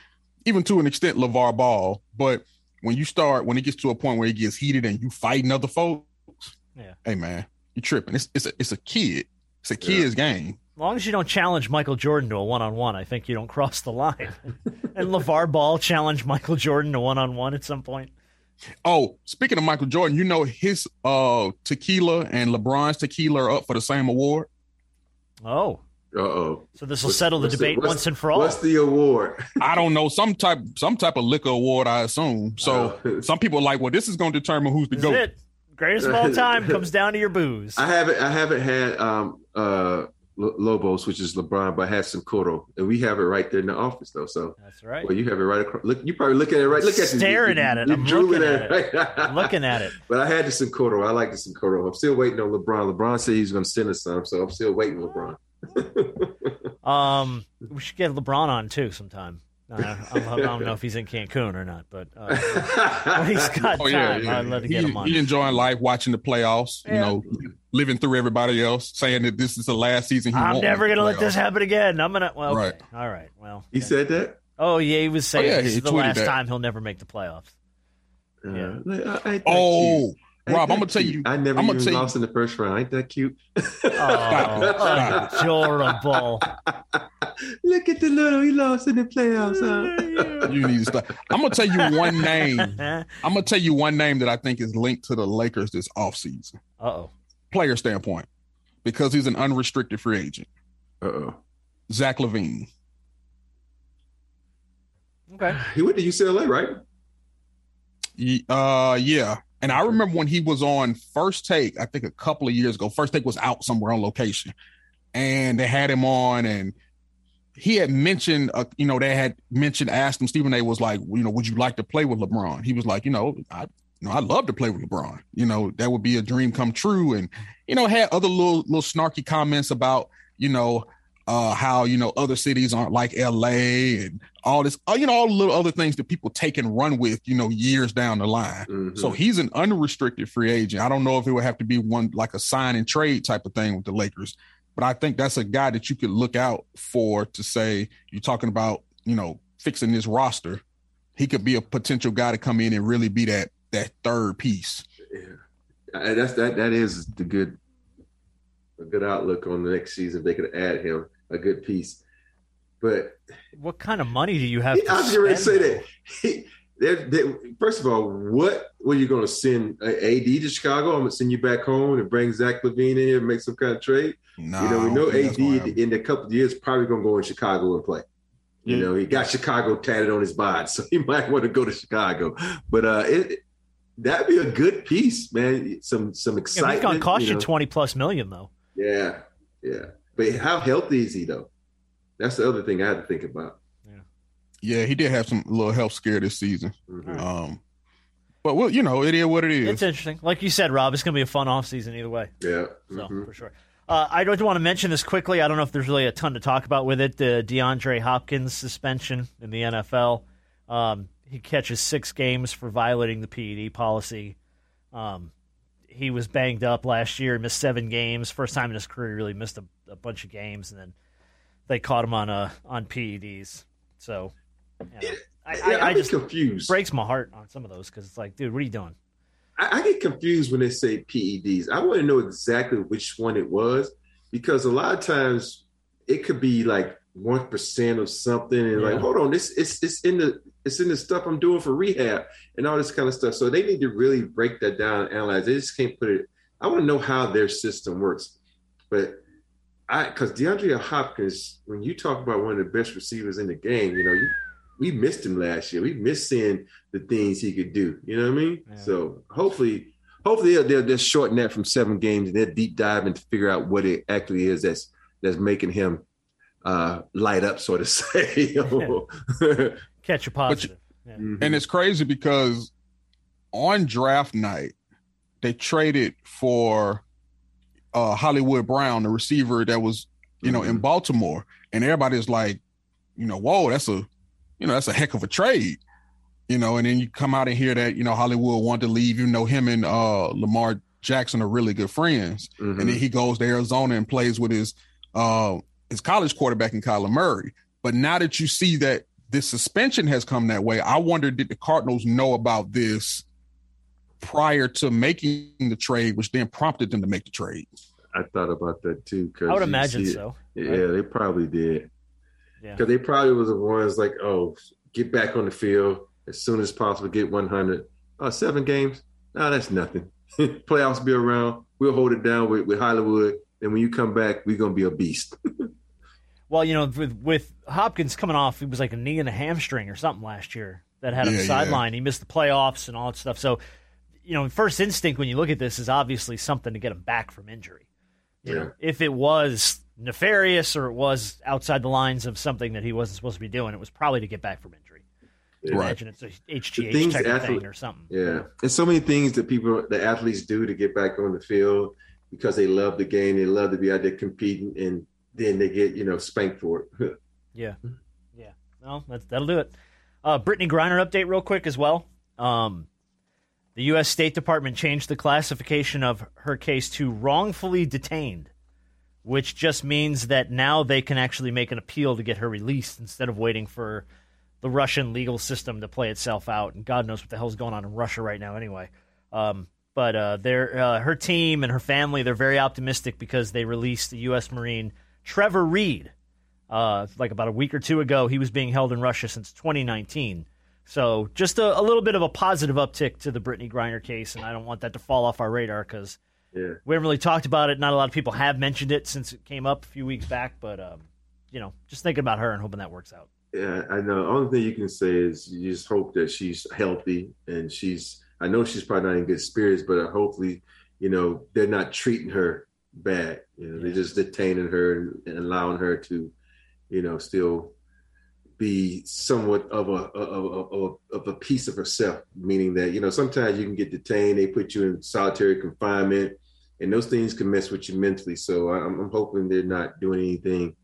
even to an extent LeVar Ball, but when you start when it gets to a point where it gets heated and you fighting other folks, Yeah. hey man, you tripping. It's it's a it's a kid. It's a kid's game. As long as you don't challenge Michael Jordan to a one on one, I think you don't cross the line. and LeVar Ball challenged Michael Jordan to one on one at some point. Oh, speaking of Michael Jordan, you know his uh tequila and LeBron's tequila are up for the same award. Oh, Uh oh. so this will settle the debate once and for all. What's the award? I don't know some type some type of liquor award, I assume. So Oh. some people are like, well, this is going to determine who's the This goat. it. Greatest of all time comes down to your booze. I haven't I haven't had um uh Lo- Lobos, which is LeBron, but I had some Coro, and we have it right there in the office though. So That's right. well, you have it right across. Look, you probably looking at it right. Look at this. Staring You- at it. you I'm drooling looking at it. right? Looking at it. But I had the Cincoro. I like the Cincoro. I'm still waiting on LeBron. LeBron said he's going to send us some, so I'm still waiting, LeBron. Um, we should get LeBron on too sometime. Uh, I, I don't know if he's in Cancun or not, but uh, when he's got Oh yeah, time, yeah. I'd love to he, him on. he enjoying life, watching the playoffs. You know, living through everybody else, saying that this is the last season. He I'm won't never gonna let this happen again. I'm gonna. Well, okay. Right. all right. Well, he said that. oh yeah, he was saying yeah, this is the last that. time he'll never make the playoffs. Uh, Yeah. like, I- I Oh, cute. Rob, I'm gonna tell you. I never I'm even gonna tell lost in the first round. Ain't that cute? Oh, Stop. adorable. Look at the little he lost in the playoffs. Huh? you. You need to stop. I'm gonna tell you one name. I'm gonna tell you one name that I think is linked to the Lakers this offseason, Uh oh. Player standpoint, because he's an unrestricted free agent. Uh oh. Zach LaVine. Okay. He went to UCLA, right? Uh, yeah. And I remember when he was on First Take, I think a couple of years ago. First Take was out somewhere on location, and they had him on, and he had mentioned, uh, you know, they had mentioned, asked him. Stephen A. was like, you know, would you like to play with LeBron? He was like, you know, I, you know, I'd love to play with LeBron. You know, that would be a dream come true. And you know, had other little little snarky comments about, you know, uh, how you know other cities aren't like L.A. and all this, uh, you know, all the little other things that people take and run with, you know, years down the line. Mhm. So he's an unrestricted free agent. I don't know if it would have to be one like a sign and trade type of thing with the Lakers, but I think that's a guy that you could look out for to say you're talking about, you know, fixing this roster. He could be a potential guy to come in and really be that that third piece. yeah. That's that. That is the good, a good outlook on the next season. They could add him a good piece, but What kind of money do you have? He- to I was going to say that. He, they're, they first of all, what were you going to send uh, AD to Chicago? I'm going to send you back home and bring Zach LaVine in here and make some kind of trade. Nah, you know, we know don't think that's gonna AD in a couple of years probably going to go in Chicago and play. You know, he got Chicago tatted on his bod, so he might want to go to Chicago. But uh, it that'd be a good piece, man. Some some Yeah, excitement. he's gonna cost you, know. twenty plus million though. Yeah, yeah. But how healthy is he though? That's the other thing I had to think about. Yeah, yeah. he did have some little health scare this season. Mhm. Um, but well, you know, it is what it is. It's interesting. Like you said, Rob, it's going to be a fun offseason either way. Yeah. So mhm. for sure. Uh, I don't want to mention this quickly. I don't know if there's really a ton to talk about with it. The DeAndre Hopkins suspension in the NFL. Um, he catches six games for violating the PED policy. Um, he was banged up last year, missed seven games. First time in his career, he really missed a, a bunch of games, and then they caught him on uh, on PEDs. So, you know, I, I, I I just confused. breaks my heart on some of those because it's like, dude, what are you doing? I, I get confused when they say PEDs. I want to know exactly which one it was because a lot of times it could be like one percent of something, and Yeah. like, hold on, this it's it's in the it's in the stuff I'm doing for rehab and all this kind of stuff. So they need to really break that down and analyze. They just can't put it. I want to know how their system works, but I because DeAndre Hopkins, when you talk about one of the best receivers in the game, you know, you, we missed him last year. We missed seeing the things he could do. You know what I mean? Yeah. So hopefully, hopefully they'll, they'll just shorten that from seven games and they'll deep dive and figure out what it actually is that's that's making him uh, light up, so to say. Catch a positive. Yeah. And it's crazy because on draft night, they traded for uh, Hollywood Brown, the receiver that was, you know, in Baltimore. And everybody's like, you know, whoa, that's a, you know, that's a heck of a trade. You know, and then you come out and hear that, you know, Hollywood wanted to leave, you know, him and uh Lamar Jackson are really good friends. Mhm. And then he goes to Arizona and plays with his uh his college quarterback in Kyler Murray. But now that you see that this suspension has come that way, I wonder did the Cardinals know about this prior to making the trade, which then prompted them to make the trade? I thought about that too. 'cause I would imagine see it. so. Yeah, they probably did. Yeah. Because they probably was the ones like, oh, get back on the field as soon as possible, get 100. Oh, uh, seven games? No, that's nothing. Playoffs be around. We'll hold it down with, with Hollywood. And when you come back, we're going to be a beast. Well, you know, with, with Hopkins coming off, he was like a knee and a hamstring or something last year that had him Yeah, yeah. sidelined. He missed the playoffs and all that stuff. So, you know, first instinct when you look at this is obviously something to get him back from injury. You know, if it was nefarious or it was outside the lines of something that he wasn't supposed to be doing, it was probably to get back from injury. Right. Imagine it's a HGH type athlete- thing or something. Yeah. And so many things that people, the athletes do to get back on the field because they love the game. They love to be out there competing. And then they get, you know, spanked for it. Yeah, yeah. Well, that's, that'll do it. Uh, Brittney Griner update real quick as well. Um, the U.S. State Department changed the classification of her case to wrongfully detained, which just means that now they can actually make an appeal to get her released instead of waiting for the Russian legal system to play itself out. And God knows what the hell's going on in Russia right now, anyway. Um, but uh, uh, her team and her family, they're very optimistic because they released the U.S. Marine Trevor Reed uh, like about a week or two ago. He was being held in Russia since 2019. So just a, a little bit of a positive uptick to the Brittney Griner case, and I don't want that to fall off our radar because yeah. we haven't really talked about it. Not a lot of people have mentioned it since it came up a few weeks back, but um, you know, just thinking about her and hoping that works out. Yeah, I know. The only thing you can say is you just hope that she's healthy and she's. I know she's probably not in good spirits, but hopefully, you know, they're not treating her bad. You know, they're just detaining her and, allowing her to, you know, still be somewhat of a of a, of a piece of herself. Meaning that you know sometimes you can get detained, they put you in solitary confinement, and those things can mess with you mentally. So I'm, I'm hoping they're not doing anything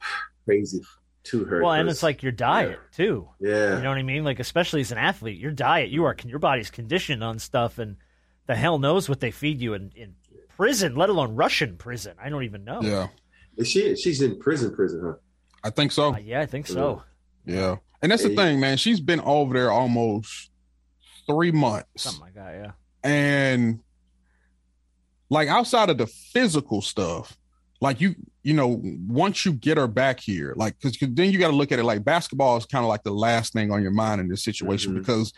crazy to her. Well, and it's like your diet too. Yeah. You know what I mean? Like especially as an athlete, your diet, you are your body's conditioned on stuff, and the hell knows what they feed you in, in prison, let alone Russian prison. I don't even know. Yeah. Is she she's in prison, prison, huh? I think so. Uh, yeah, I think so. Yeah. And that's the Hey. thing, man. She's been over there almost three months. Something like that. Yeah. and like outside of the physical stuff like you you know once you get her back here like because then you got to look at it like basketball is kind of like the last thing on your mind in this situation Mhm. because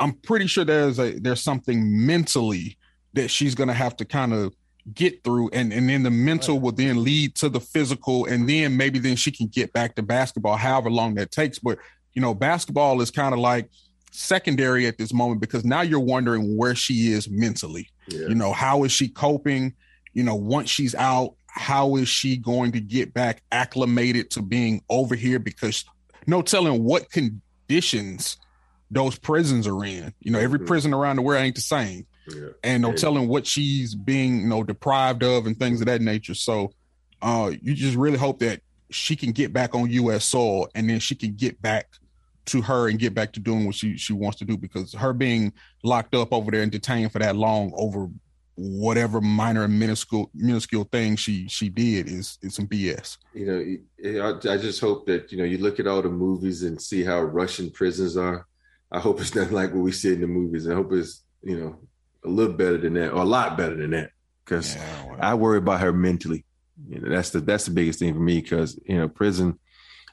i'm pretty sure there's a there's something mentally that she's gonna have to kind of get through and and then the mental will then lead to the physical and then maybe then she can get back to basketball however long that takes but you know basketball is kind of like secondary at this moment because now you're wondering where she is mentally Yeah. you know how is she coping you know, once she's out, how is she going to get back acclimated to being over here? Because no telling what conditions those prisons are in. You know, every Mhm. prison around the world ain't the same. Yeah. And no Yeah. telling what she's being, you know, deprived of and things of that nature. So uh you just really hope that she can get back on US soil and then she can get back to her and get back to doing what she she wants to do because her being locked up over there and detained for that long over whatever minor and minuscule minuscule thing she she did is is some BS. you know, I, I just hope that you know you look at all the movies and see how Russian prisons are. I hope it's not like what we see in the movies. I hope it's you know a little better than that, or a lot better than that, because Yeah, well, I worry about her mentally. You know, that's the that's the biggest thing for me because you know prison,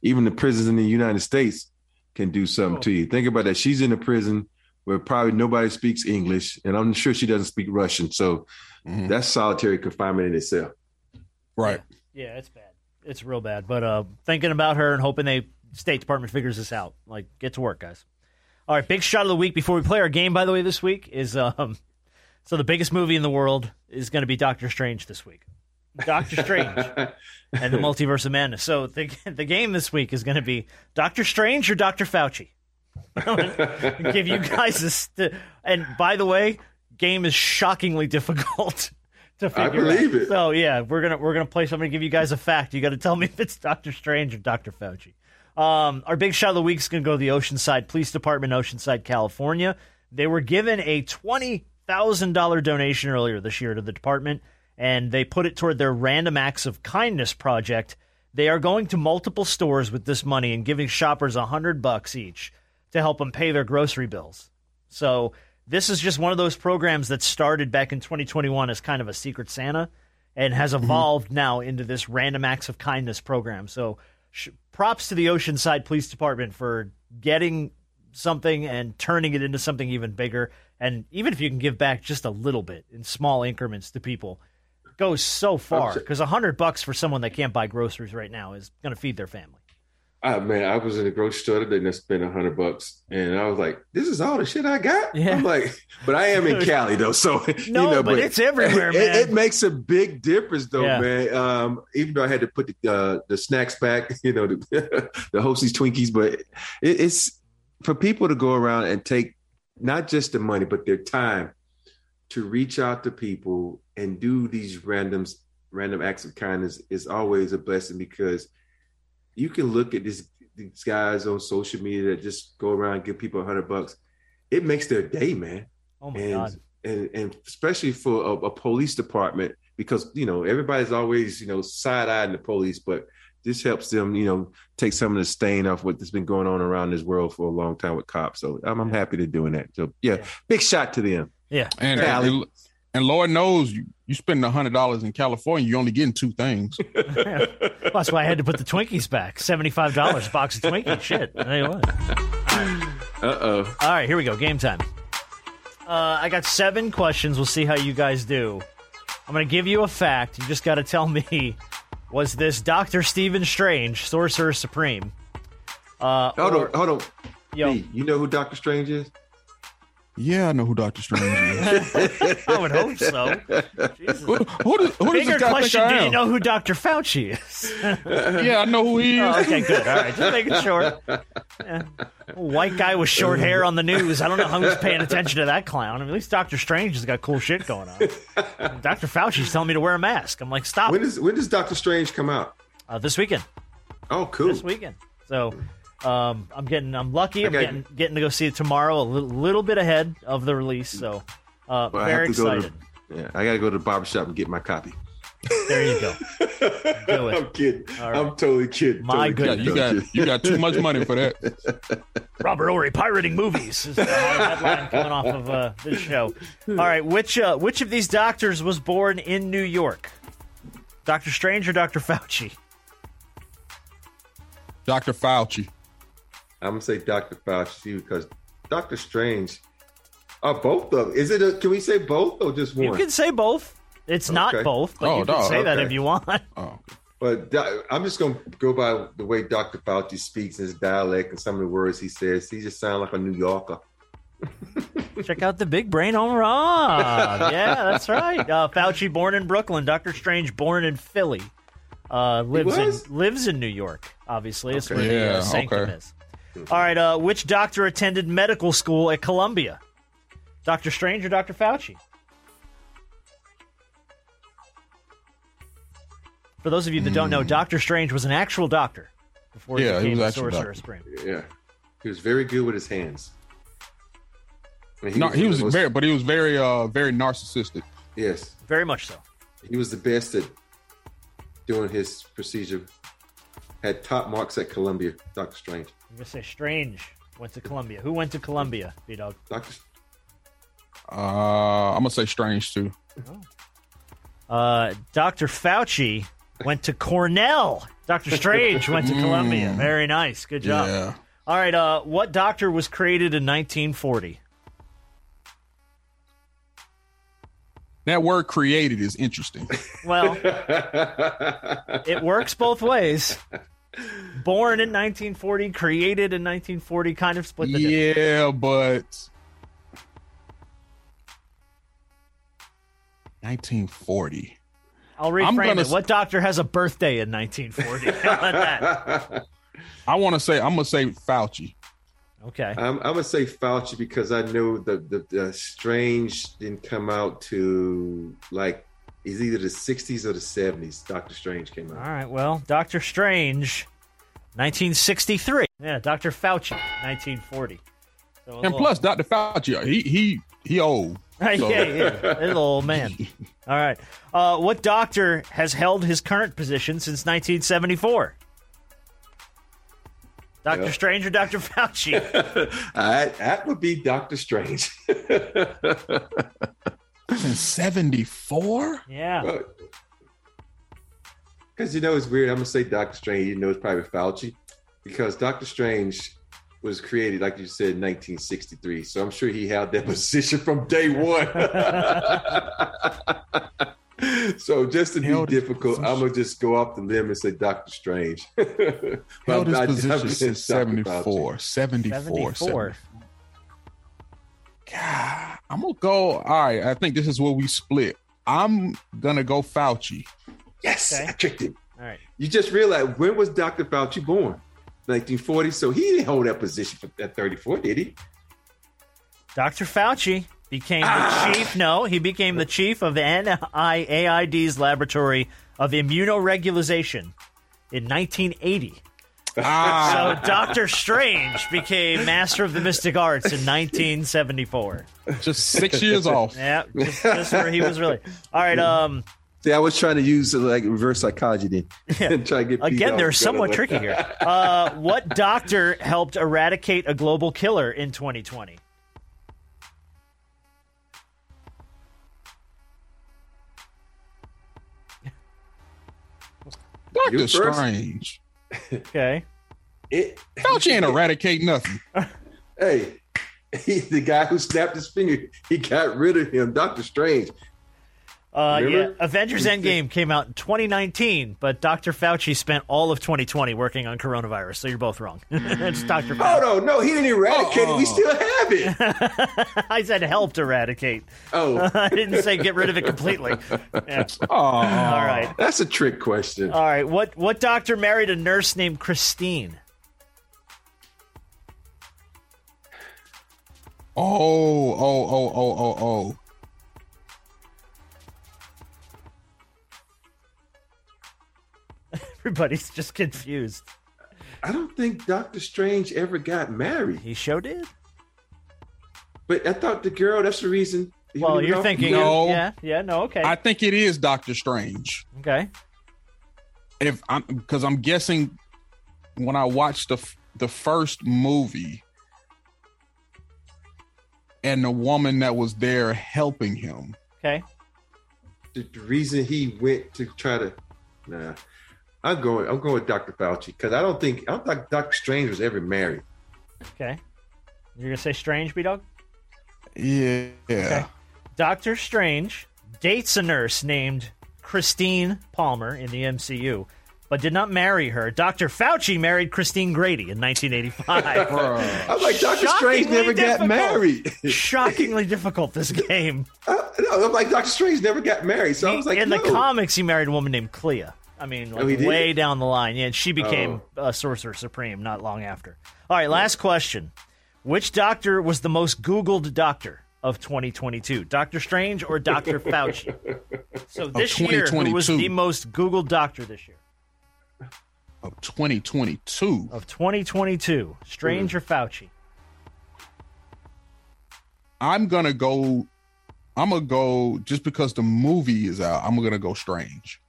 even the prisons in the United States can do something to you. Think about that. She's in a prison where probably nobody speaks English, and I'm sure she doesn't speak Russian. So mhm. that's solitary confinement in itself. right. Yeah, it's bad. It's real bad. But uh, thinking about her and hoping they State Department figures this out. Like, get to work, guys. All right, big shot of the week before we play our game. By the way, this week is um, so the biggest movie in the world is going to be Doctor Strange this week. Doctor Strange and the Multiverse of Madness. So the the game this week is going to be Doctor Strange or Doctor Fauci. give you guys this. And by the way, game is shockingly difficult to figure I believe out. it. So yeah, we're gonna we're gonna play something. Give you guys a fact. You got to tell me if it's Doctor Strange or Doctor Fauci. Um, our big shot of the week is going to go to the Oceanside Police Department, Oceanside, California. They were given a twenty thousand dollar donation earlier this year to the department, and they put it toward their Random Acts of Kindness project. They are going to multiple stores with this money and giving shoppers a hundred bucks each to help them pay their grocery bills. So this is just one of those programs that started back in 2021 as kind of a secret Santa and has mm-hmm. evolved now into this random acts of kindness program. So sh- props to the Oceanside Police Department for getting something and turning it into something even bigger. And even if you can give back just a little bit in small increments to people, goes so far because a hundred bucks for someone that can't buy groceries right now is going to feed their family. Ah man, I was in the grocery store today and I spent a hundred bucks, and I was like, "This is all the shit I got." Yeah. I'm like, but I am in Cali though, so you No, know, but it's everywhere, it, man. It, makes a big difference though, Yeah. man. Um, even though I had to put the uh, the snacks back, you know, the, the Hostess Twinkies, but it, it's for people to go around and take not just the money, but their time to reach out to people and do these randoms random acts of kindness is always a blessing because you can look at this, these guys on social media that just go around and give people a hundred bucks. It makes their day, man. Oh my and, god! and and especially for a, a police department because you know everybody's always you know side eyeing the police, but this helps them you know take some of the stain off what's been going on around this world for a long time with cops. So I'm, I'm happy to doing that. So yeah, Yeah. big shot to them. Yeah, And, and and Lord knows you you spend a hundred dollars in California, you're only getting two things. Well, that's why I had to put the Twinkies back. Seventy-five dollars box of Twinkies. Shit. I tell you what. Uh oh. All right, here we go. Game time. Uh, I got seven questions. We'll see how you guys do. I'm going to give you a fact. You just got to tell me was this Doctor Stephen Strange, Sorcerer Supreme? Uh, Hold or- on, hold on. Yo, B, you know who Doctor Strange is? Yeah, I know who Doctor Strange is. I would hope so. Jesus. who, who does, who Bigger this guy question: Do you know who Doctor Fauci is? Yeah, I know who he is. Oh, okay, good. All right, just making sure. Yeah. White guy with short hair on the news. I don't know how who's paying attention to that clown. I mean, at least Doctor Strange has got cool shit going on. Doctor Fauci's telling me to wear a mask. I'm like, stop. When does when does Doctor Strange come out? Uh, this weekend. Oh, cool. This weekend. So. Um, I'm getting, I'm lucky. I'm getting, getting to go see it tomorrow, a little, little bit ahead of the release. So, uh, Well, very have to go excited. to yeah, I got to go to the barbershop and get my copy. There you go. Do it. I'm kidding. All right. I'm totally kidding. My totally Yeah, kidding, you got you got too much money for that. Robert Horry pirating movies is the headline coming off of uh, this show. All right, which uh, which of these doctors was born in New York? Doctor Strange or Doctor Fauci? Doctor Fauci. I'm gonna say Doctor Fauci because Doctor Strange are both of. Is it? A, can we say both or just one? You can say both. It's not both, but Oh, you can dog, say that if you want. Oh, But I'm just gonna go by the way Doctor Fauci speaks, his dialect, and some of the words he says. He just sounds like a New Yorker. Check out the big brain on Rob. Yeah, that's right. Uh, Fauci born in Brooklyn. Doctor Strange born in Philly. Uh, lives in lives in New York. Obviously, it's Okay. where the uh, sanctum okay. is. All right. Uh, which doctor attended medical school at Columbia? Doctor Strange or Doctor Fauci? For those of you that don't know, Doctor Strange was an actual doctor before he Hmm. Yeah, he became was the actual Sorcerer doctor. Supreme. Yeah, he was very good with his hands. And no, he the was most- very, but he was very, uh, very narcissistic. yes. Very much so. He was the best at doing his procedure. Had top marks at Columbia. Doctor Strange. I'm gonna say Strange went to Columbia. Who went to Columbia, B Dog? Doctor. Uh, I'm gonna say strange too. Uh, Dr. Fauci went to Cornell. Dr. Strange went to Columbia. Very nice. Good job. Yeah. All right. Uh, what doctor was created in 1940? That word "created" is interesting. Well, it works both ways. Born in 1940, created in 1940, kind of split the difference. yeah, but 1940. I'll I'm reframe gonna it. s- What doctor has a birthday in 1940? That? I want to say I'm gonna say Fauci. Okay. I'm, I'm gonna say Fauci because I know the, the the Strange didn't come out to like it's either the 60s or the 70s. Doctor Strange came out. All right, Well, Doctor Strange, 1963. Yeah, Doctor Fauci, 1940. So And little- plus, Dr. Fauci, he he he old. yeah, So- yeah, little old man. All right. Uh, what doctor has held his current position since 1974? Doctor Yeah. Strange or Doctor Fauci? I, that would be Doctor Strange. Since 74? yeah. Because you know it's weird. I'm gonna say Doctor Strange. You know it's probably Fauci because Doctor Strange was created, like you said, in 1963. So I'm sure he held that position from day one. so just to be Held his difficult, position. I'm gonna just go off the limb and say Doctor Strange. But Held his I'm not- position I'm since Dr. 74. 74. 74. God, I'm gonna go. All right, I think this is where we split. I'm gonna go Fauci. Yes, Okay. I tricked him. All right. You just realized when was Dr. Fauci born? 1940. So he didn't hold that position for at 34, did he? Dr. Fauci became the ah! chief. No, he became the chief of NIAID's Laboratory of Immunoregulation in 1980. Ah, So Doctor Strange became Master of the Mystic Arts in 1974. just six years off. Yeah, just, just where he was really. All right. Um. See, I was trying to use like reverse psychology then. and try to get Again, they're somewhat tricky here. Uh, what doctor helped eradicate a global killer in 2020? Doctor Strange. Okay. It, Fauci ain't eradicate nothing. hey, he, the guy who snapped his finger, he got rid of him. Doctor Strange. Uh, yeah, Remember? Avengers Endgame came out in 2019, but Dr. Fauci spent all of 2020 working on coronavirus. So you're both wrong. it's Dr. Oh no, no, he didn't eradicate it. We still have it. I said helped eradicate. Oh, I didn't say get rid of it completely. Yeah. Oh, All right. that's a trick question. All right. What what doctor married a nurse named Christine? Oh, oh, oh, oh, oh, oh. Everybody's just confused. I don't think Doctor Strange ever got married. He sure did. But I thought the girl, that's the reason. Well, you're off- thinking. No. Yeah. Yeah. No. Okay. I think it is Doctor Strange. okay. If I'm because I'm guessing when I watched the the first movie and the woman that was there helping him. Okay. the, the reason he went to try to nah i'm going i'm going with dr fauci because i don't think i don't think dr strange was ever married Okay. You're gonna say strange, B dog. Yeah. Okay. Doctor Strange dates a nurse named Christine Palmer in the MCU. But did not marry her. Dr. Fauci married Christine Grady in 1985. I'm like, Doctor Strange Shockingly never got married. Shockingly difficult, this game. no, I'm like, Doctor Strange never got married. So I was like, in no. the comics, he married a woman named Clea. I mean, like Oh, way down the line. Yeah, and she became Oh. uh, Sorcerer Supreme not long after. All right, last question. Which doctor was the most Googled doctor of 2022? Dr. Strange or Dr. Fauci? So this year, who was the most Googled doctor this year? Of 2022. Of 2022. Strange or Fauci? I'm gonna go. I'm gonna go just because the movie is out. I'm gonna go Strange.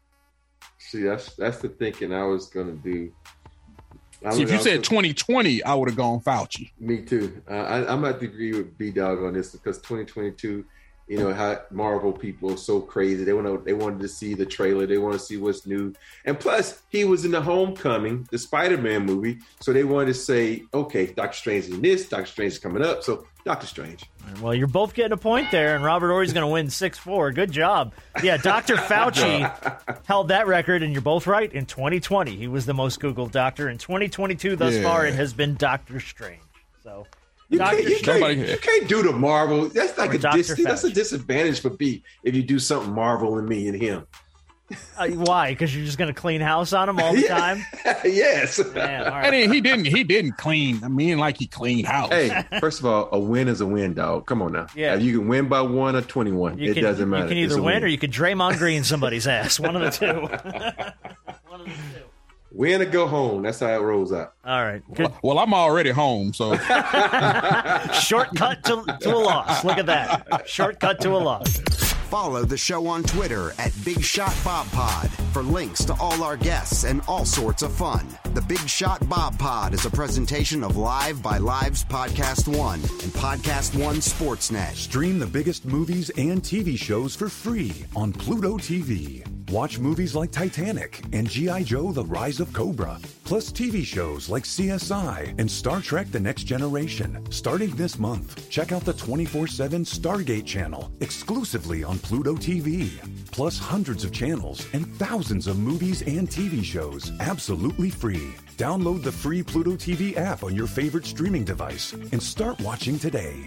See, that's that's the thinking I was gonna do. I See, if you said also- 2020, I would have gone Fauci. Me too. Uh, I, I'm at the agree with B Dog on this because 2022, you know how Marvel people are so crazy. They want to. They wanted to see the trailer. They want to see what's new. And plus, he was in the Homecoming, the Spider-Man movie, so they wanted to say, okay, Doctor Strange is in this. Doctor Strange is coming up. So Doctor Strange. Well, you're both getting a point there, and Robert Horry's going to win 6 4. Good job. Yeah, Dr. Fauci held that record, and you're both right. In 2020, he was the most Googled doctor. In 2022, thus Yeah. far, it has been Doctor Strange. So, You Dr. can't, you, can't, you can't do the Marvel. That's like Or a dis- that's a disadvantage for B if you do something Marvel and me and him. Uh, why? Because you're just going to clean house on him all the Yeah. time? yes. Man, all I mean, he didn't. He didn't clean. I mean, like he cleaned house. Hey, first of all, a win is a win, dog. Come on now. Yeah. You can win by one or 21. You it can, doesn't matter. You can either a win, or you can Draymond Green somebody's ass. One of the two. One of the two. Win or go home. That's how it rolls out. All right. Good. Well, I'm already home, so Shortcut to, to a loss. Look at that. Shortcut to a loss. Follow the show on Twitter at Big Shot Bob Pod for links to all our guests and all sorts of fun. The Big Shot Bob Pod is a presentation of LiveXLive Podcast One and Podcast One Sportsnet. Stream the biggest movies and TV shows for free on Pluto TV. Watch movies like Titanic and G.I. Joe The Rise of Cobra, plus TV shows like CSI and Star Trek The Next Generation. Starting this month, check out the 24 7 Stargate channel exclusively on Pluto TV. Plus hundreds of channels and thousands of movies and TV shows absolutely free. Download the free Pluto TV app on your favorite streaming device and start watching today.